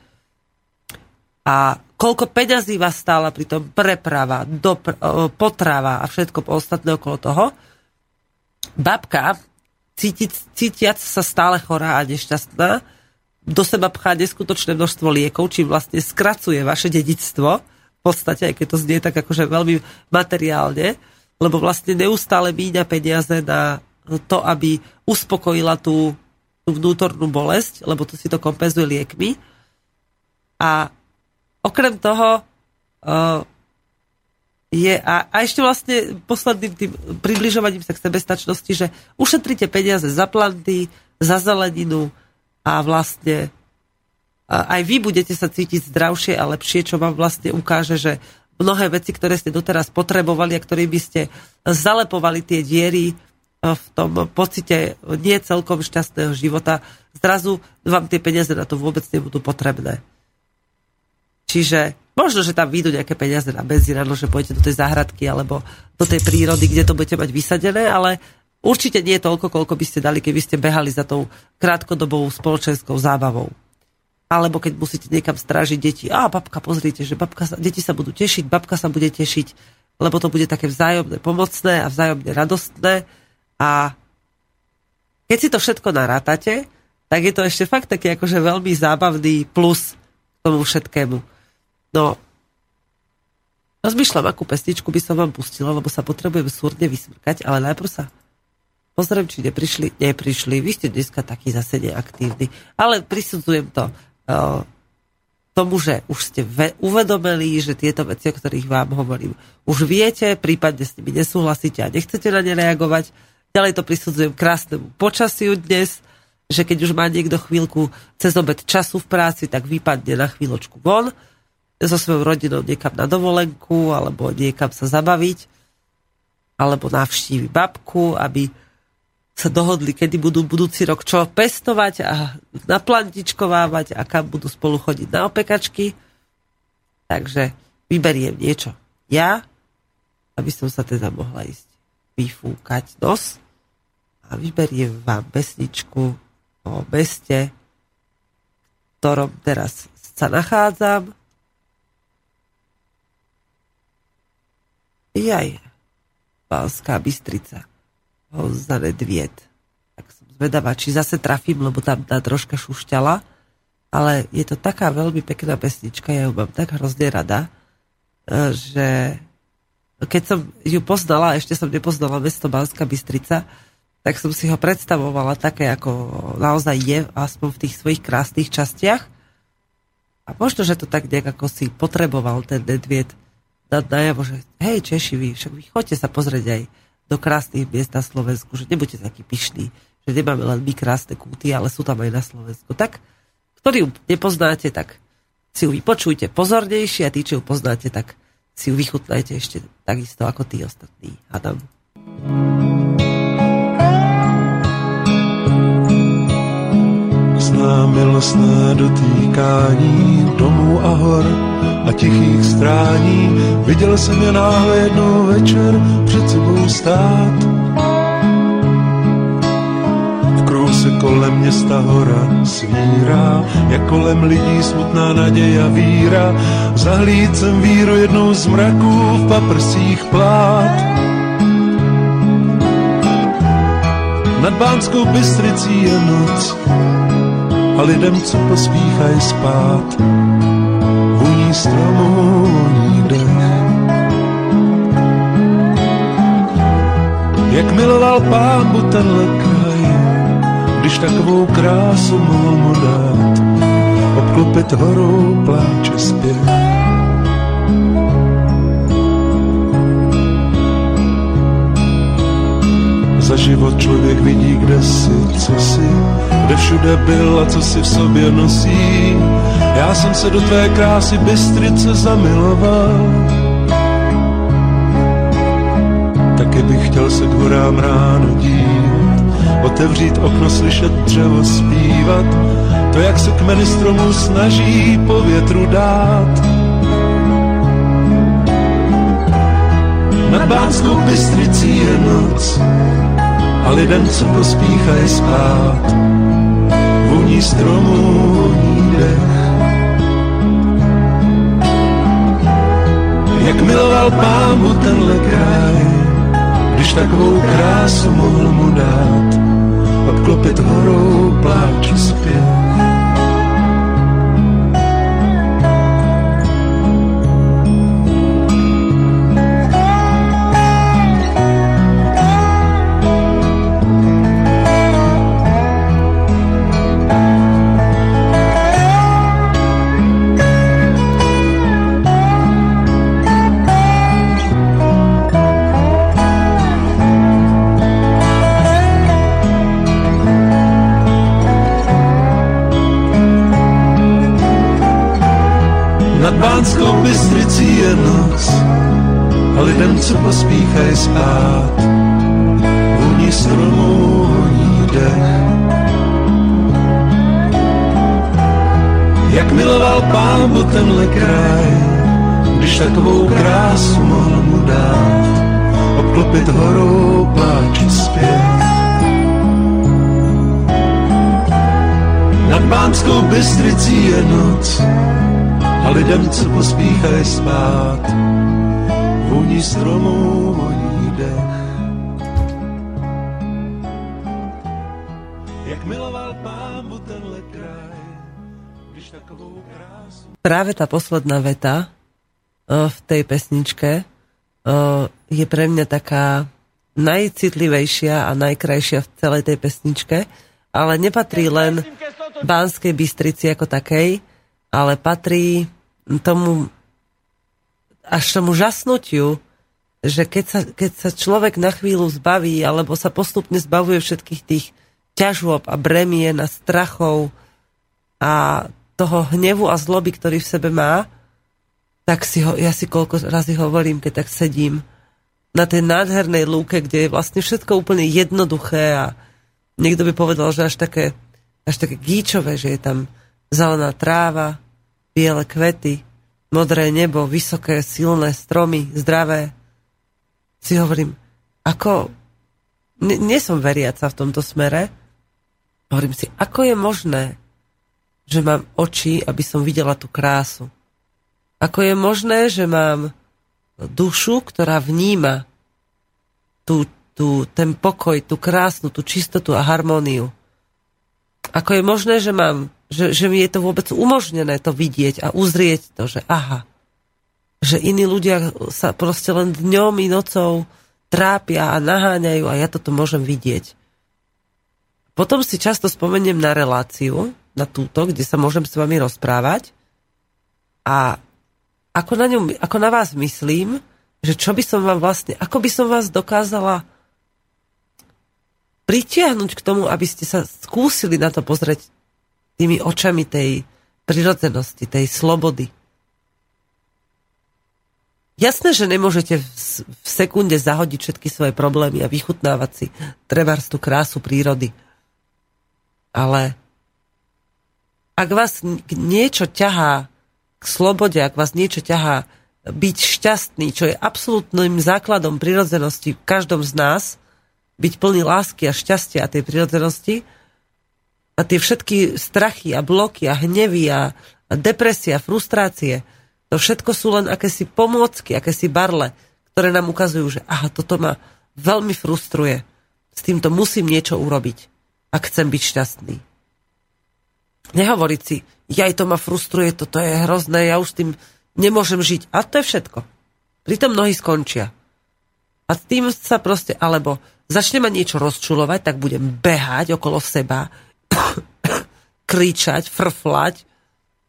A koľko peňazí vás stála pri tom preprava, dopr- potrava a všetko ostatné okolo toho. Babka, cítiť, cítiac sa stále chorá a nešťastná, do seba pchá neskutočné množstvo liekov, čím vlastne skracuje vaše dedictvo, v podstate, aj keď to znie tak akože veľmi materiálne, lebo vlastne neustále míňa peniaze na to, aby uspokojila tú, tú vnútornú bolesť, lebo to si to kompenzuje liekmi. A okrem toho uh, je, a, a ešte vlastne posledným tým približovaním sa k sebestačnosti, že ušetrite peniaze za planty, za zeleninu, a vlastne aj vy budete sa cítiť zdravšie a lepšie, čo vám vlastne ukáže, že mnohé veci, ktoré ste doteraz potrebovali a ktoré by ste zalepovali tie diery e, v tom pocite nie celkom šťastného života, zrazu vám tie peniaze na to vôbec nebudú potrebné. Čiže možno, že tam vyjdú nejaké peniaze na benzín, že pôjdete do tej záhradky alebo do tej prírody, kde to budete mať vysadené, ale Určite nie toľko, koľko by ste dali, keby ste behali za tou krátkodobou spoločenskou zábavou. Alebo keď musíte niekam strážiť deti. A babka, pozrite, že babka sa, deti sa budú tešiť, babka sa bude tešiť, lebo to bude také vzájomné pomocné a vzájomne radostné. A keď si to všetko narátate, tak je to ešte fakt taký akože veľmi zábavný plus tomu všetkému. No, rozmýšľam, akú pesničku by som vám pustila, lebo sa potrebujem súrne vysmrkať, ale najprv sa Pozriem, či neprišli. Neprišli. Vy ste dneska taký zase neaktívny. Ale prisudzujem to uh, tomu, že už ste ve- uvedomili, že tieto veci, o ktorých vám hovorím, už viete, prípadne s nimi nesúhlasíte a nechcete na ne reagovať. Ďalej to prisudzujem krásnemu počasiu dnes, že keď už má niekto chvíľku cez obed času v práci, tak vypadne na chvíľočku von so svojou rodinou niekam na dovolenku alebo niekam sa zabaviť alebo navštívi babku, aby sa dohodli, kedy budú budúci rok čo pestovať a naplantičkovávať a kam budú spolu chodiť na opekačky. Takže vyberiem niečo ja, aby som sa teda mohla ísť vyfúkať nos a vyberiem vám pesničku o meste, v ktorom teraz sa nachádzam. Jaj, Pálská Bystrica za Nedviet. Tak som zvedavá, či zase trafím, lebo tam tá troška šušťala. Ale je to taká veľmi pekná pesnička, ja ju mám tak hrozne rada, e, že keď som ju poznala, ešte som nepoznala mesto Banská Bystrica, tak som si ho predstavovala také, ako naozaj je, aspoň v tých svojich krásnych častiach. A možno, že to tak nejak ako si potreboval ten Nedviet dať najavo, že hej Češi, vy, však vy chodte sa pozrieť aj do krásnych miest na Slovensku, že nebuďte takí pyšní, že nemáme len my krásne kúty, ale sú tam aj na Slovensku. Tak, ktorí ju nepoznáte, tak si ju vypočujte pozornejšie a tí, čo ju poznáte, tak si ju vychutnajte ešte takisto ako tí ostatní. Adam. Zná milostné dotýkání domů a hor a tichých strání. Viděl jsem je náhle jednou večer před sebou stát. V kruhu se kolem města hora svírá, jak kolem lidí smutná naděje a víra. Zahlíd jsem víru jednou z mraků v paprsích plát. Nad Bánskou Bystricí je noc a lidem, co pospíchají spát, stromů, dech. Jak miloval pámbu tenhle kraj, když takovou krásu mohl mu dát, obklopit horou pláče zpěv. Za život člověk vidí, kde si, co si, kde všude byl a co si v sobě nosí. Já jsem se do tvé krásy bystrice zamiloval. Taky bych chtěl se k horám ráno dívat, otevřít okno, slyšet dřevo zpívat, to, jak se kmeny stromů snaží po větru dát. Nad Bánskou Bystricí je noc, a lidem, co pospíchají spát, voní stromů, voní dech. Jak miloval pámu tenhle kraj, když takovou krásu mohl mu dát, obklopit horou pláč zpět. Tenhle kraj, když takovou krásu mohl mu dát, obklopit horou pláči zpět. Nad Bánskou Bystricí je noc a lidem, co pospíchají spát, vůni stromů, voní Práve tá posledná veta uh, v tej pesničke uh, je pre mňa taká najcitlivejšia a najkrajšia v celej tej pesničke, ale nepatrí len Banskej Bystrici ako takej, ale patrí tomu až tomu žasnutiu, že keď sa, keď sa človek na chvíľu zbaví, alebo sa postupne zbavuje všetkých tých ťažôb a bremien a strachov a toho hnevu a zloby, ktorý v sebe má, tak si ho, ja si koľko razy hovorím, keď tak sedím na tej nádhernej lúke, kde je vlastne všetko úplne jednoduché a niekto by povedal, že až také, až také gíčové, že je tam zelená tráva, biele kvety, modré nebo, vysoké, silné stromy, zdravé. Si hovorím, ako... Nie, nie som veriaca v tomto smere. Hovorím si, ako je možné, že mám oči, aby som videla tú krásu. Ako je možné, že mám dušu, ktorá vníma tú, tú, ten pokoj, tú krásnu, tú čistotu a harmóniu. Ako je možné, že mám že, že mi je to vôbec umožnené to vidieť a uzrieť to, že aha, že iní ľudia sa proste len dňom i nocou trápia a naháňajú a ja toto môžem vidieť. Potom si často spomeniem na reláciu, na túto, kde sa môžem s vami rozprávať a ako na, ňu, ako na vás myslím, že čo by som vám vlastne, ako by som vás dokázala pritiahnuť k tomu, aby ste sa skúsili na to pozrieť tými očami tej prirodzenosti, tej slobody. Jasné, že nemôžete v, sekunde zahodiť všetky svoje problémy a vychutnávať si trebárs tú krásu prírody. Ale ak vás niečo ťahá k slobode, ak vás niečo ťahá byť šťastný, čo je absolútnym základom prirodzenosti v každom z nás, byť plný lásky a šťastia a tej prirodzenosti, a tie všetky strachy a bloky a hnevy a, a depresia, frustrácie, to všetko sú len akési pomôcky, akési barle, ktoré nám ukazujú, že aha, toto ma veľmi frustruje. S týmto musím niečo urobiť, ak chcem byť šťastný. Nehovoriť si, jaj, to ma frustruje, toto je hrozné, ja už s tým nemôžem žiť. A to je všetko. Pritom mnohí skončia. A s tým sa proste, alebo začne ma niečo rozčulovať, tak budem behať okolo seba, kričať, frflať,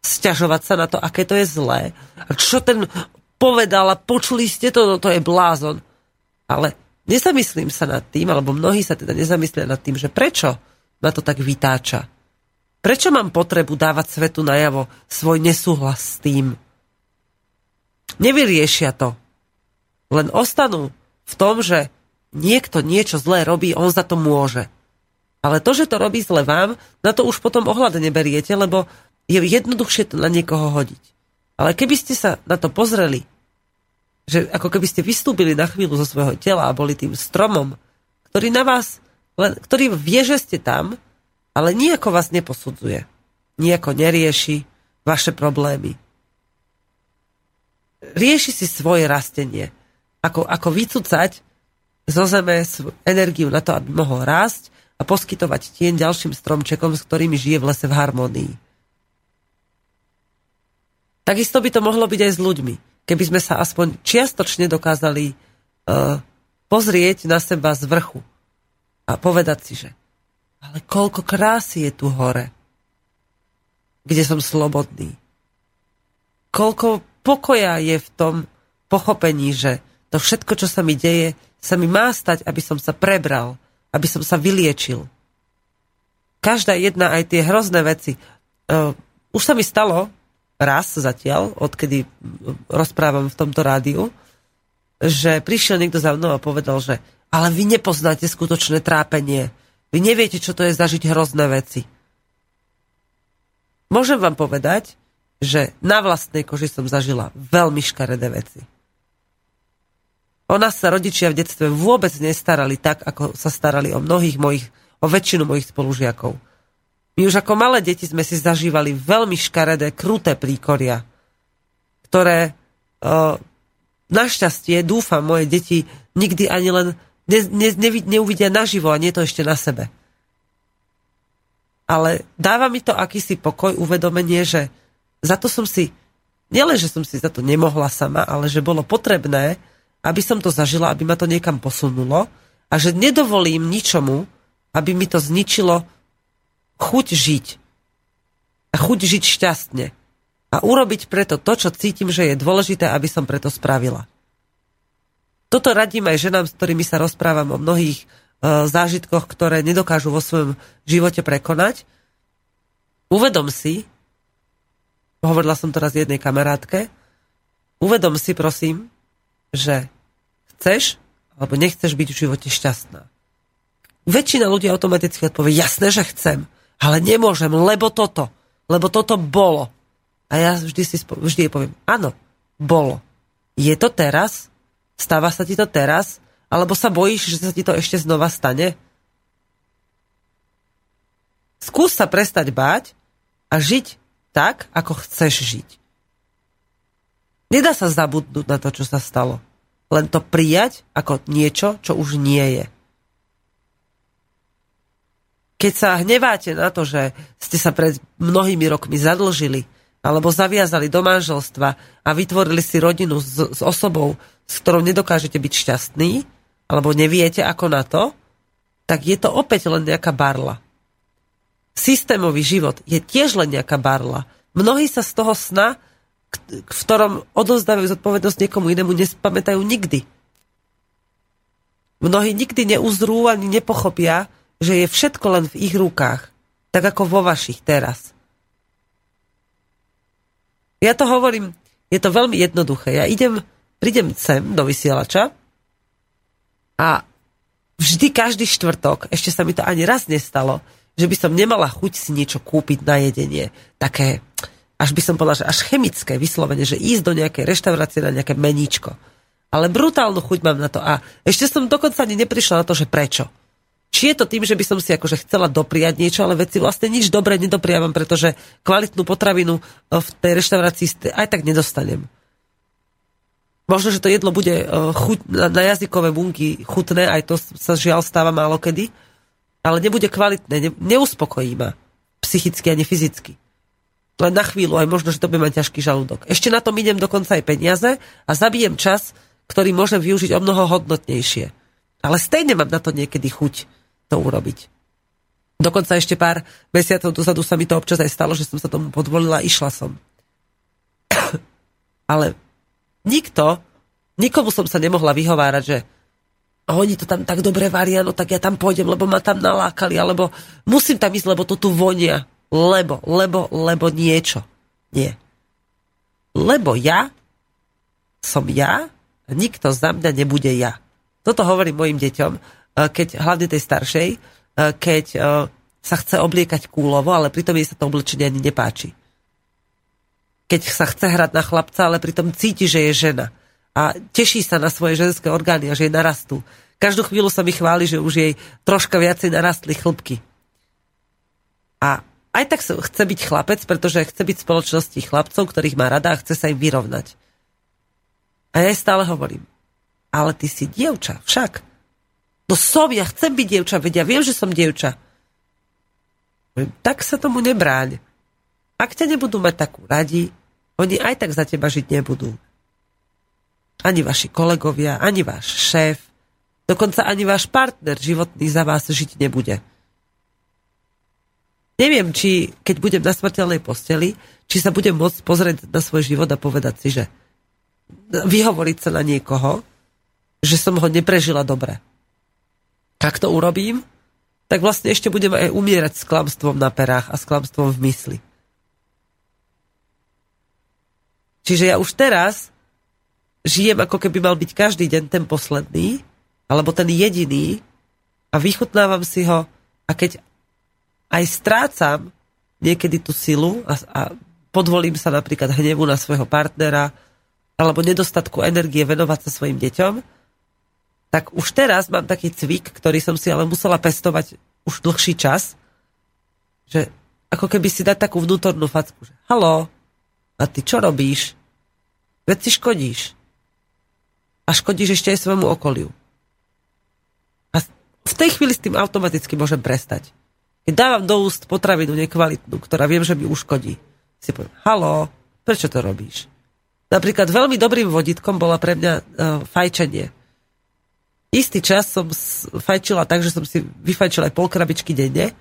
sťažovať sa na to, aké to je zlé. A čo ten povedal a počuli ste to, no to je blázon. Ale nezamyslím sa nad tým, alebo mnohí sa teda nezamyslia nad tým, že prečo ma to tak vytáča. Prečo mám potrebu dávať svetu najavo svoj nesúhlas s tým? Nevyriešia to. Len ostanú v tom, že niekto niečo zlé robí, on za to môže. Ale to, že to robí zle vám, na to už potom ohľad neberiete, lebo je jednoduchšie to na niekoho hodiť. Ale keby ste sa na to pozreli, že ako keby ste vystúpili na chvíľu zo svojho tela a boli tým stromom, ktorý na vás, ktorý vie, že ste tam, ale nejako vás neposudzuje. Nejako nerieši vaše problémy. Rieši si svoje rastenie. Ako, ako vycúcať zo zeme energiu na to, aby mohol rásť a poskytovať tieň ďalším stromčekom, s ktorými žije v lese v harmonii. Takisto by to mohlo byť aj s ľuďmi. Keby sme sa aspoň čiastočne dokázali uh, pozrieť na seba z vrchu a povedať si, že ale koľko krásy je tu hore, kde som slobodný. Koľko pokoja je v tom pochopení, že to všetko, čo sa mi deje, sa mi má stať, aby som sa prebral, aby som sa vyliečil. Každá jedna, aj tie hrozné veci. Uh, už sa mi stalo, raz zatiaľ, odkedy rozprávam v tomto rádiu, že prišiel niekto za mnou a povedal, že ale vy nepoznáte skutočné trápenie. Vy neviete, čo to je zažiť hrozné veci. Môžem vám povedať, že na vlastnej koži som zažila veľmi škaredé veci. O nás sa rodičia v detstve vôbec nestarali tak, ako sa starali o mnohých mojich, o väčšinu mojich spolužiakov. My už ako malé deti sme si zažívali veľmi škaredé, kruté príkoria, ktoré o, našťastie, dúfam, moje deti nikdy ani len ne, ne, ne, neuvidia naživo a nie to ešte na sebe. Ale dáva mi to akýsi pokoj, uvedomenie, že za to som si, nielen, že som si za to nemohla sama, ale že bolo potrebné, aby som to zažila, aby ma to niekam posunulo a že nedovolím ničomu, aby mi to zničilo chuť žiť. A chuť žiť šťastne. A urobiť preto to, čo cítim, že je dôležité, aby som preto spravila. Toto radím aj ženám, s ktorými sa rozprávam o mnohých e, zážitkoch, ktoré nedokážu vo svojom živote prekonať. Uvedom si, hovorila som teraz jednej kamarátke, uvedom si, prosím, že chceš alebo nechceš byť v živote šťastná. Väčšina ľudí automaticky odpovie, jasné, že chcem. Ale nemôžem, lebo toto. Lebo toto bolo. A ja vždy, si, vždy poviem, áno, bolo. Je to teraz? Stáva sa ti to teraz? Alebo sa bojíš, že sa ti to ešte znova stane? Skús sa prestať báť a žiť tak, ako chceš žiť. Nedá sa zabudnúť na to, čo sa stalo. Len to prijať ako niečo, čo už nie je keď sa hneváte na to, že ste sa pred mnohými rokmi zadlžili alebo zaviazali do manželstva a vytvorili si rodinu s, s osobou, s ktorou nedokážete byť šťastný, alebo neviete ako na to, tak je to opäť len nejaká barla. Systémový život je tiež len nejaká barla. Mnohí sa z toho sna, v ktorom odozdávajú zodpovednosť niekomu inému, nespamätajú nikdy. Mnohí nikdy neuzrú ani nepochopia, že je všetko len v ich rukách. Tak ako vo vašich teraz. Ja to hovorím, je to veľmi jednoduché. Ja idem, prídem sem do vysielača a vždy každý štvrtok, ešte sa mi to ani raz nestalo, že by som nemala chuť si niečo kúpiť na jedenie. Také, až by som povedala, že až chemické vyslovene, že ísť do nejakej reštaurácie na nejaké meníčko. Ale brutálnu chuť mám na to. A ešte som dokonca ani neprišla na to, že prečo. Či je to tým, že by som si akože chcela dopriať niečo, ale veci vlastne nič dobre nedopriavam, pretože kvalitnú potravinu v tej reštaurácii aj tak nedostanem. Možno, že to jedlo bude e, chuť, na jazykové bunky chutné, aj to sa žiaľ stáva málo kedy, ale nebude kvalitné, ne, neuspokojí ma psychicky ani fyzicky. Len na chvíľu, aj možno, že to bude mať ťažký žalúdok. Ešte na tom idem dokonca aj peniaze a zabijem čas, ktorý môžem využiť o mnoho hodnotnejšie. Ale stejne mám na to niekedy chuť to urobiť. Dokonca ešte pár mesiacov dozadu sa mi to občas aj stalo, že som sa tomu podvolila a išla som. Ale nikto, nikomu som sa nemohla vyhovárať, že oni to tam tak dobre varia, no tak ja tam pôjdem, lebo ma tam nalákali, alebo musím tam ísť, lebo to tu vonia. Lebo, lebo, lebo niečo. Nie. Lebo ja som ja a nikto za mňa nebude ja. Toto hovorím mojim deťom, e, keď hlavne tej staršej, e, keď e, sa chce obliekať kúlovo, ale pritom jej sa to oblečenie ani nepáči. Keď sa chce hrať na chlapca, ale pritom cíti, že je žena. A teší sa na svoje ženské orgány a že jej narastú. Každú chvíľu sa mi chváli, že už jej troška viacej narastli chlpky. A aj tak chce byť chlapec, pretože chce byť v spoločnosti chlapcov, ktorých má rada a chce sa im vyrovnať. A ja stále hovorím, ale ty si dievča, však. No som, ja chcem byť dievča, veď ja viem, že som dievča. Tak sa tomu nebráň. Ak ťa nebudú mať takú radi, oni aj tak za teba žiť nebudú. Ani vaši kolegovia, ani váš šéf, dokonca ani váš partner životný za vás žiť nebude. Neviem, či keď budem na smrteľnej posteli, či sa budem môcť pozrieť na svoj život a povedať si, že vyhovoriť sa na niekoho, že som ho neprežila dobre. Ak to urobím, tak vlastne ešte budem aj umierať s klamstvom na perách a s klamstvom v mysli. Čiže ja už teraz žijem, ako keby mal byť každý deň ten posledný, alebo ten jediný a vychutnávam si ho a keď aj strácam niekedy tú silu a, a podvolím sa napríklad hnevu na svojho partnera, alebo nedostatku energie venovať sa svojim deťom, tak už teraz mám taký cvik, ktorý som si ale musela pestovať už dlhší čas, že ako keby si dať takú vnútornú facku, že halo, a ty čo robíš? Veď si škodíš. A škodíš ešte aj svojmu okoliu. A v tej chvíli s tým automaticky môžem prestať. Keď dávam do úst potravinu nekvalitnú, ktorá viem, že mi uškodí, si poviem, halo, prečo to robíš? Napríklad veľmi dobrým vodítkom bola pre mňa uh, fajčenie. Istý čas som fajčila tak, že som si vyfajčila aj pol krabičky denne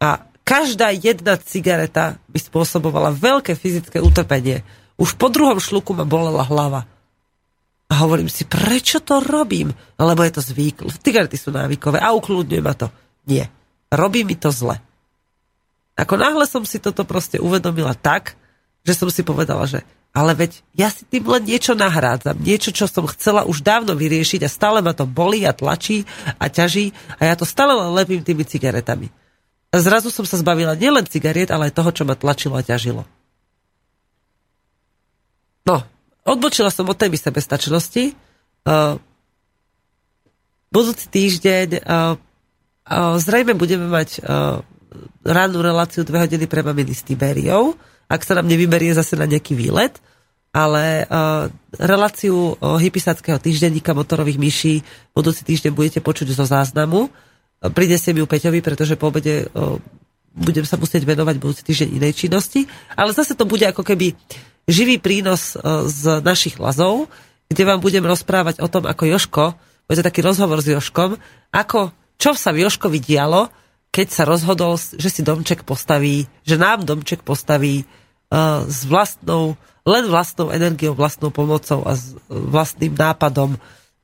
a každá jedna cigareta by spôsobovala veľké fyzické utrpenie. Už po druhom šluku ma bolela hlava. A hovorím si, prečo to robím? Lebo je to zvyk. Cigarety sú návykové a ukludňuje ma to. Nie. Robí mi to zle. Ako náhle som si toto proste uvedomila tak, že som si povedala, že ale veď ja si tým len niečo nahrádzam. Niečo, čo som chcela už dávno vyriešiť a stále ma to bolí a tlačí a ťaží a ja to stále len lepím tými cigaretami. A zrazu som sa zbavila nielen cigariet, ale aj toho, čo ma tlačilo a ťažilo. No, odbočila som od témy sebestačnosti. Uh, budúci týždeň uh, uh, zrejme budeme mať uh, ránu reláciu dve hodiny pre maminy s Tiberiou ak sa nám nevyberie zase na nejaký výlet, ale uh, reláciu uh, hypisáckého týždenníka motorových myší budúci týždeň budete počuť zo záznamu. Uh, Prinesiem ju Peťovi, pretože po obede uh, budem sa musieť venovať budúci týždeň inej činnosti, ale zase to bude ako keby živý prínos uh, z našich lazov, kde vám budem rozprávať o tom, ako Joško, bude taký rozhovor s Joškom, ako, čo sa v Joškovi dialo, keď sa rozhodol, že si domček postaví, že nám domček postaví uh, s vlastnou, len vlastnou energiou, vlastnou pomocou a s vlastným nápadom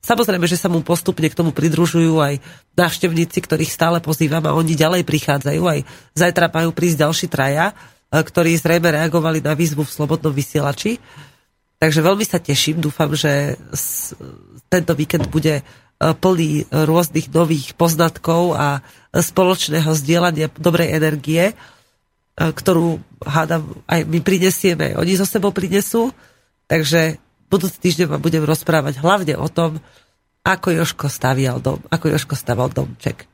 Samozrejme, že sa mu postupne k tomu pridružujú aj návštevníci, ktorých stále pozývam a oni ďalej prichádzajú. Aj zajtra majú prísť ďalší traja, e, ktorí zrejme reagovali na výzvu v Slobodnom vysielači. Takže veľmi sa teším, dúfam, že tento víkend bude e, plný rôznych nových poznatkov a spoločného zdieľania dobrej energie, e, ktorú hádam aj my prinesieme, oni zo sebou prinesú. Takže budúci týždeň vám budem rozprávať hlavne o tom, ako Joško stavial dom, ako Joško staval domček.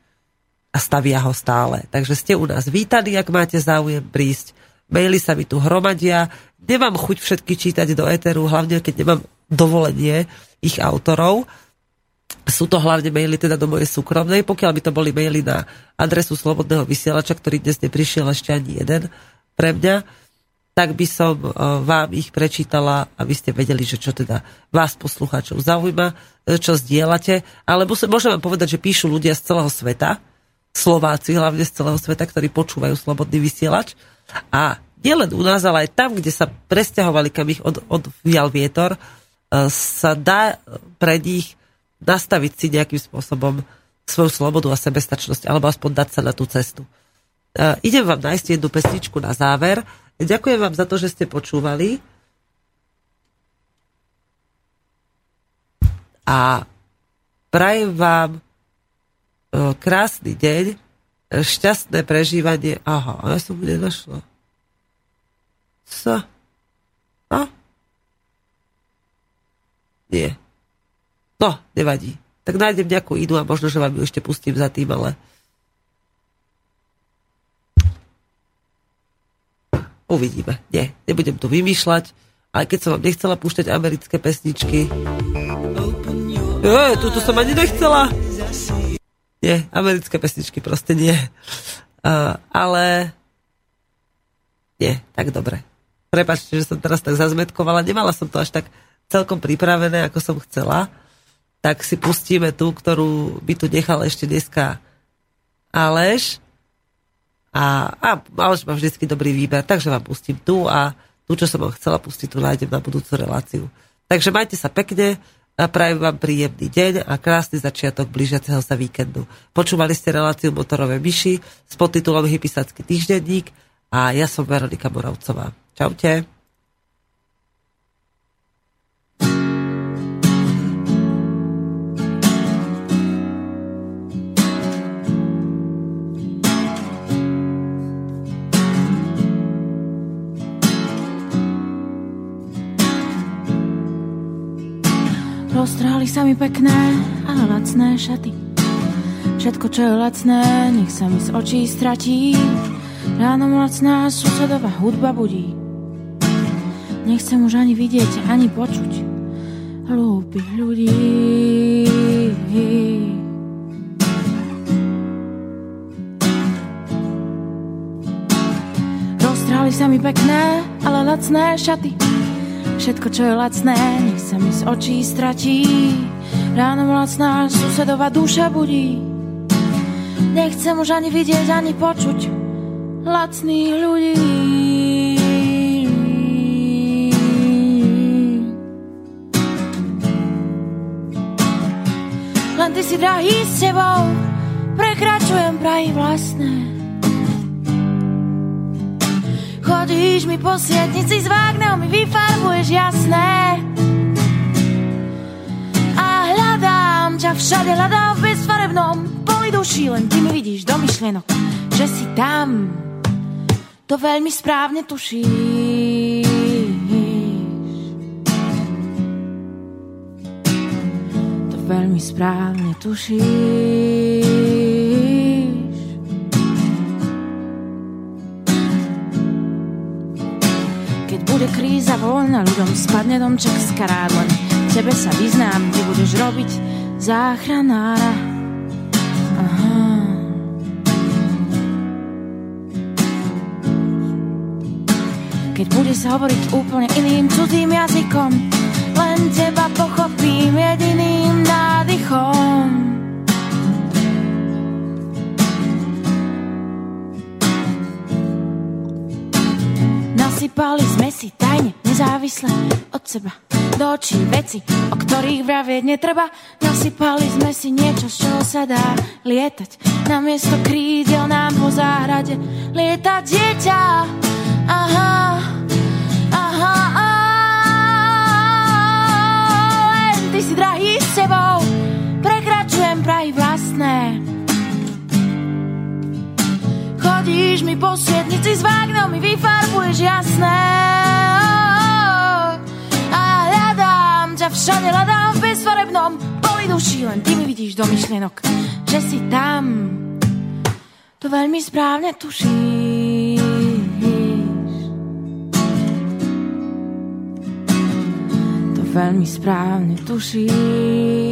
A stavia ho stále. Takže ste u nás vítaní, ak máte záujem prísť. Maily sa mi tu hromadia. Nemám chuť všetky čítať do éteru, hlavne keď nemám dovolenie ich autorov. Sú to hlavne maily teda do mojej súkromnej, pokiaľ by to boli maily na adresu Slobodného vysielača, ktorý dnes neprišiel ešte ani jeden pre mňa tak by som e, vám ich prečítala, aby ste vedeli, že čo teda vás poslucháčov zaujíma, e, čo zdieľate. Ale môžem vám povedať, že píšu ľudia z celého sveta, Slováci hlavne z celého sveta, ktorí počúvajú Slobodný vysielač. A nielen u nás, ale aj tam, kde sa presťahovali, kam ich od, odvial vietor, e, sa dá pre nich nastaviť si nejakým spôsobom svoju slobodu a sebestačnosť, alebo aspoň dať sa na tú cestu. Idem vám nájsť jednu pesničku na záver, Ďakujem vám za to, že ste počúvali. A prajem vám e, krásny deň, e, šťastné prežívanie. Aha, ja som mu nenašla. Sa? A? Nie. No, nevadí. Tak nájdem nejakú inú a možno, že vám ju ešte pustím za tým, ale Uvidíme. Nie, nebudem to vymýšľať, aj keď som vám nechcela púšťať americké pesničky. Jo, túto som ani nechcela. Nie, americké pesničky proste nie. Uh, ale nie, tak dobre. Prepačte, že som teraz tak zazmetkovala. Nemala som to až tak celkom pripravené, ako som chcela. Tak si pustíme tú, ktorú by tu nechal ešte dneska Aleš. A, a Aleš má vždycky dobrý výber, takže vám pustím tu a tu, čo som vám chcela pustiť, tu nájdem na budúcu reláciu. Takže majte sa pekne, a prajem vám príjemný deň a krásny začiatok blížiaceho sa víkendu. Počúvali ste reláciu Motorové myši s podtitulom Hypisacký týždenník a ja som Veronika Moravcová. Čaute. Roztrhali sa mi pekné, ale lacné šaty. Všetko, čo je lacné, nech sa mi z očí stratí. Ráno lacná susedová hudba budí. Nechcem už ani vidieť, ani počuť hlúpych ľudí. Roztrhali sa mi pekné, ale lacné šaty. Všetko, čo je lacné, sa mi z očí stratí. Ráno lacná susedová duša budí. Nechcem už ani vidieť, ani počuť lacných ľudí. Len ty si drahý s tebou, prekračujem prahy vlastné. Chodíš mi po sietnici s vágnou, mi vyfarbuješ jasné. Ťa všade, hľadám v bezfarebnom poli duši, len ty mi vidíš do myšlienok, že si tam. To veľmi správne tušíš. To veľmi správne tušíš. bude kríza voľna, ľuďom spadne domček z karádlen. Tebe sa vyznám, ty budeš robiť záchranára. Aha. Keď bude sa hovoriť úplne iným cudzím jazykom, len teba pochopím jediným nádychom. Nasypali sme si tajne, nezávisle od seba. Do očí veci, o ktorých vravieť netreba. Nasypali sme si niečo, z čoho sa dá lietať. Namiesto krídel nám po záhrade lieta dieťa. Aha, aha, aha. Len ty si drahý s sebou, prekračujem prahy vlastné. Chodíš mi po svietnici s vágnou, mi vyfarbuješ jasné. Všade hľadám v bezfarebnom poli duší, len ty mi vidíš do myšlienok, že si tam. To veľmi správne tušíš. To veľmi správne tušíš.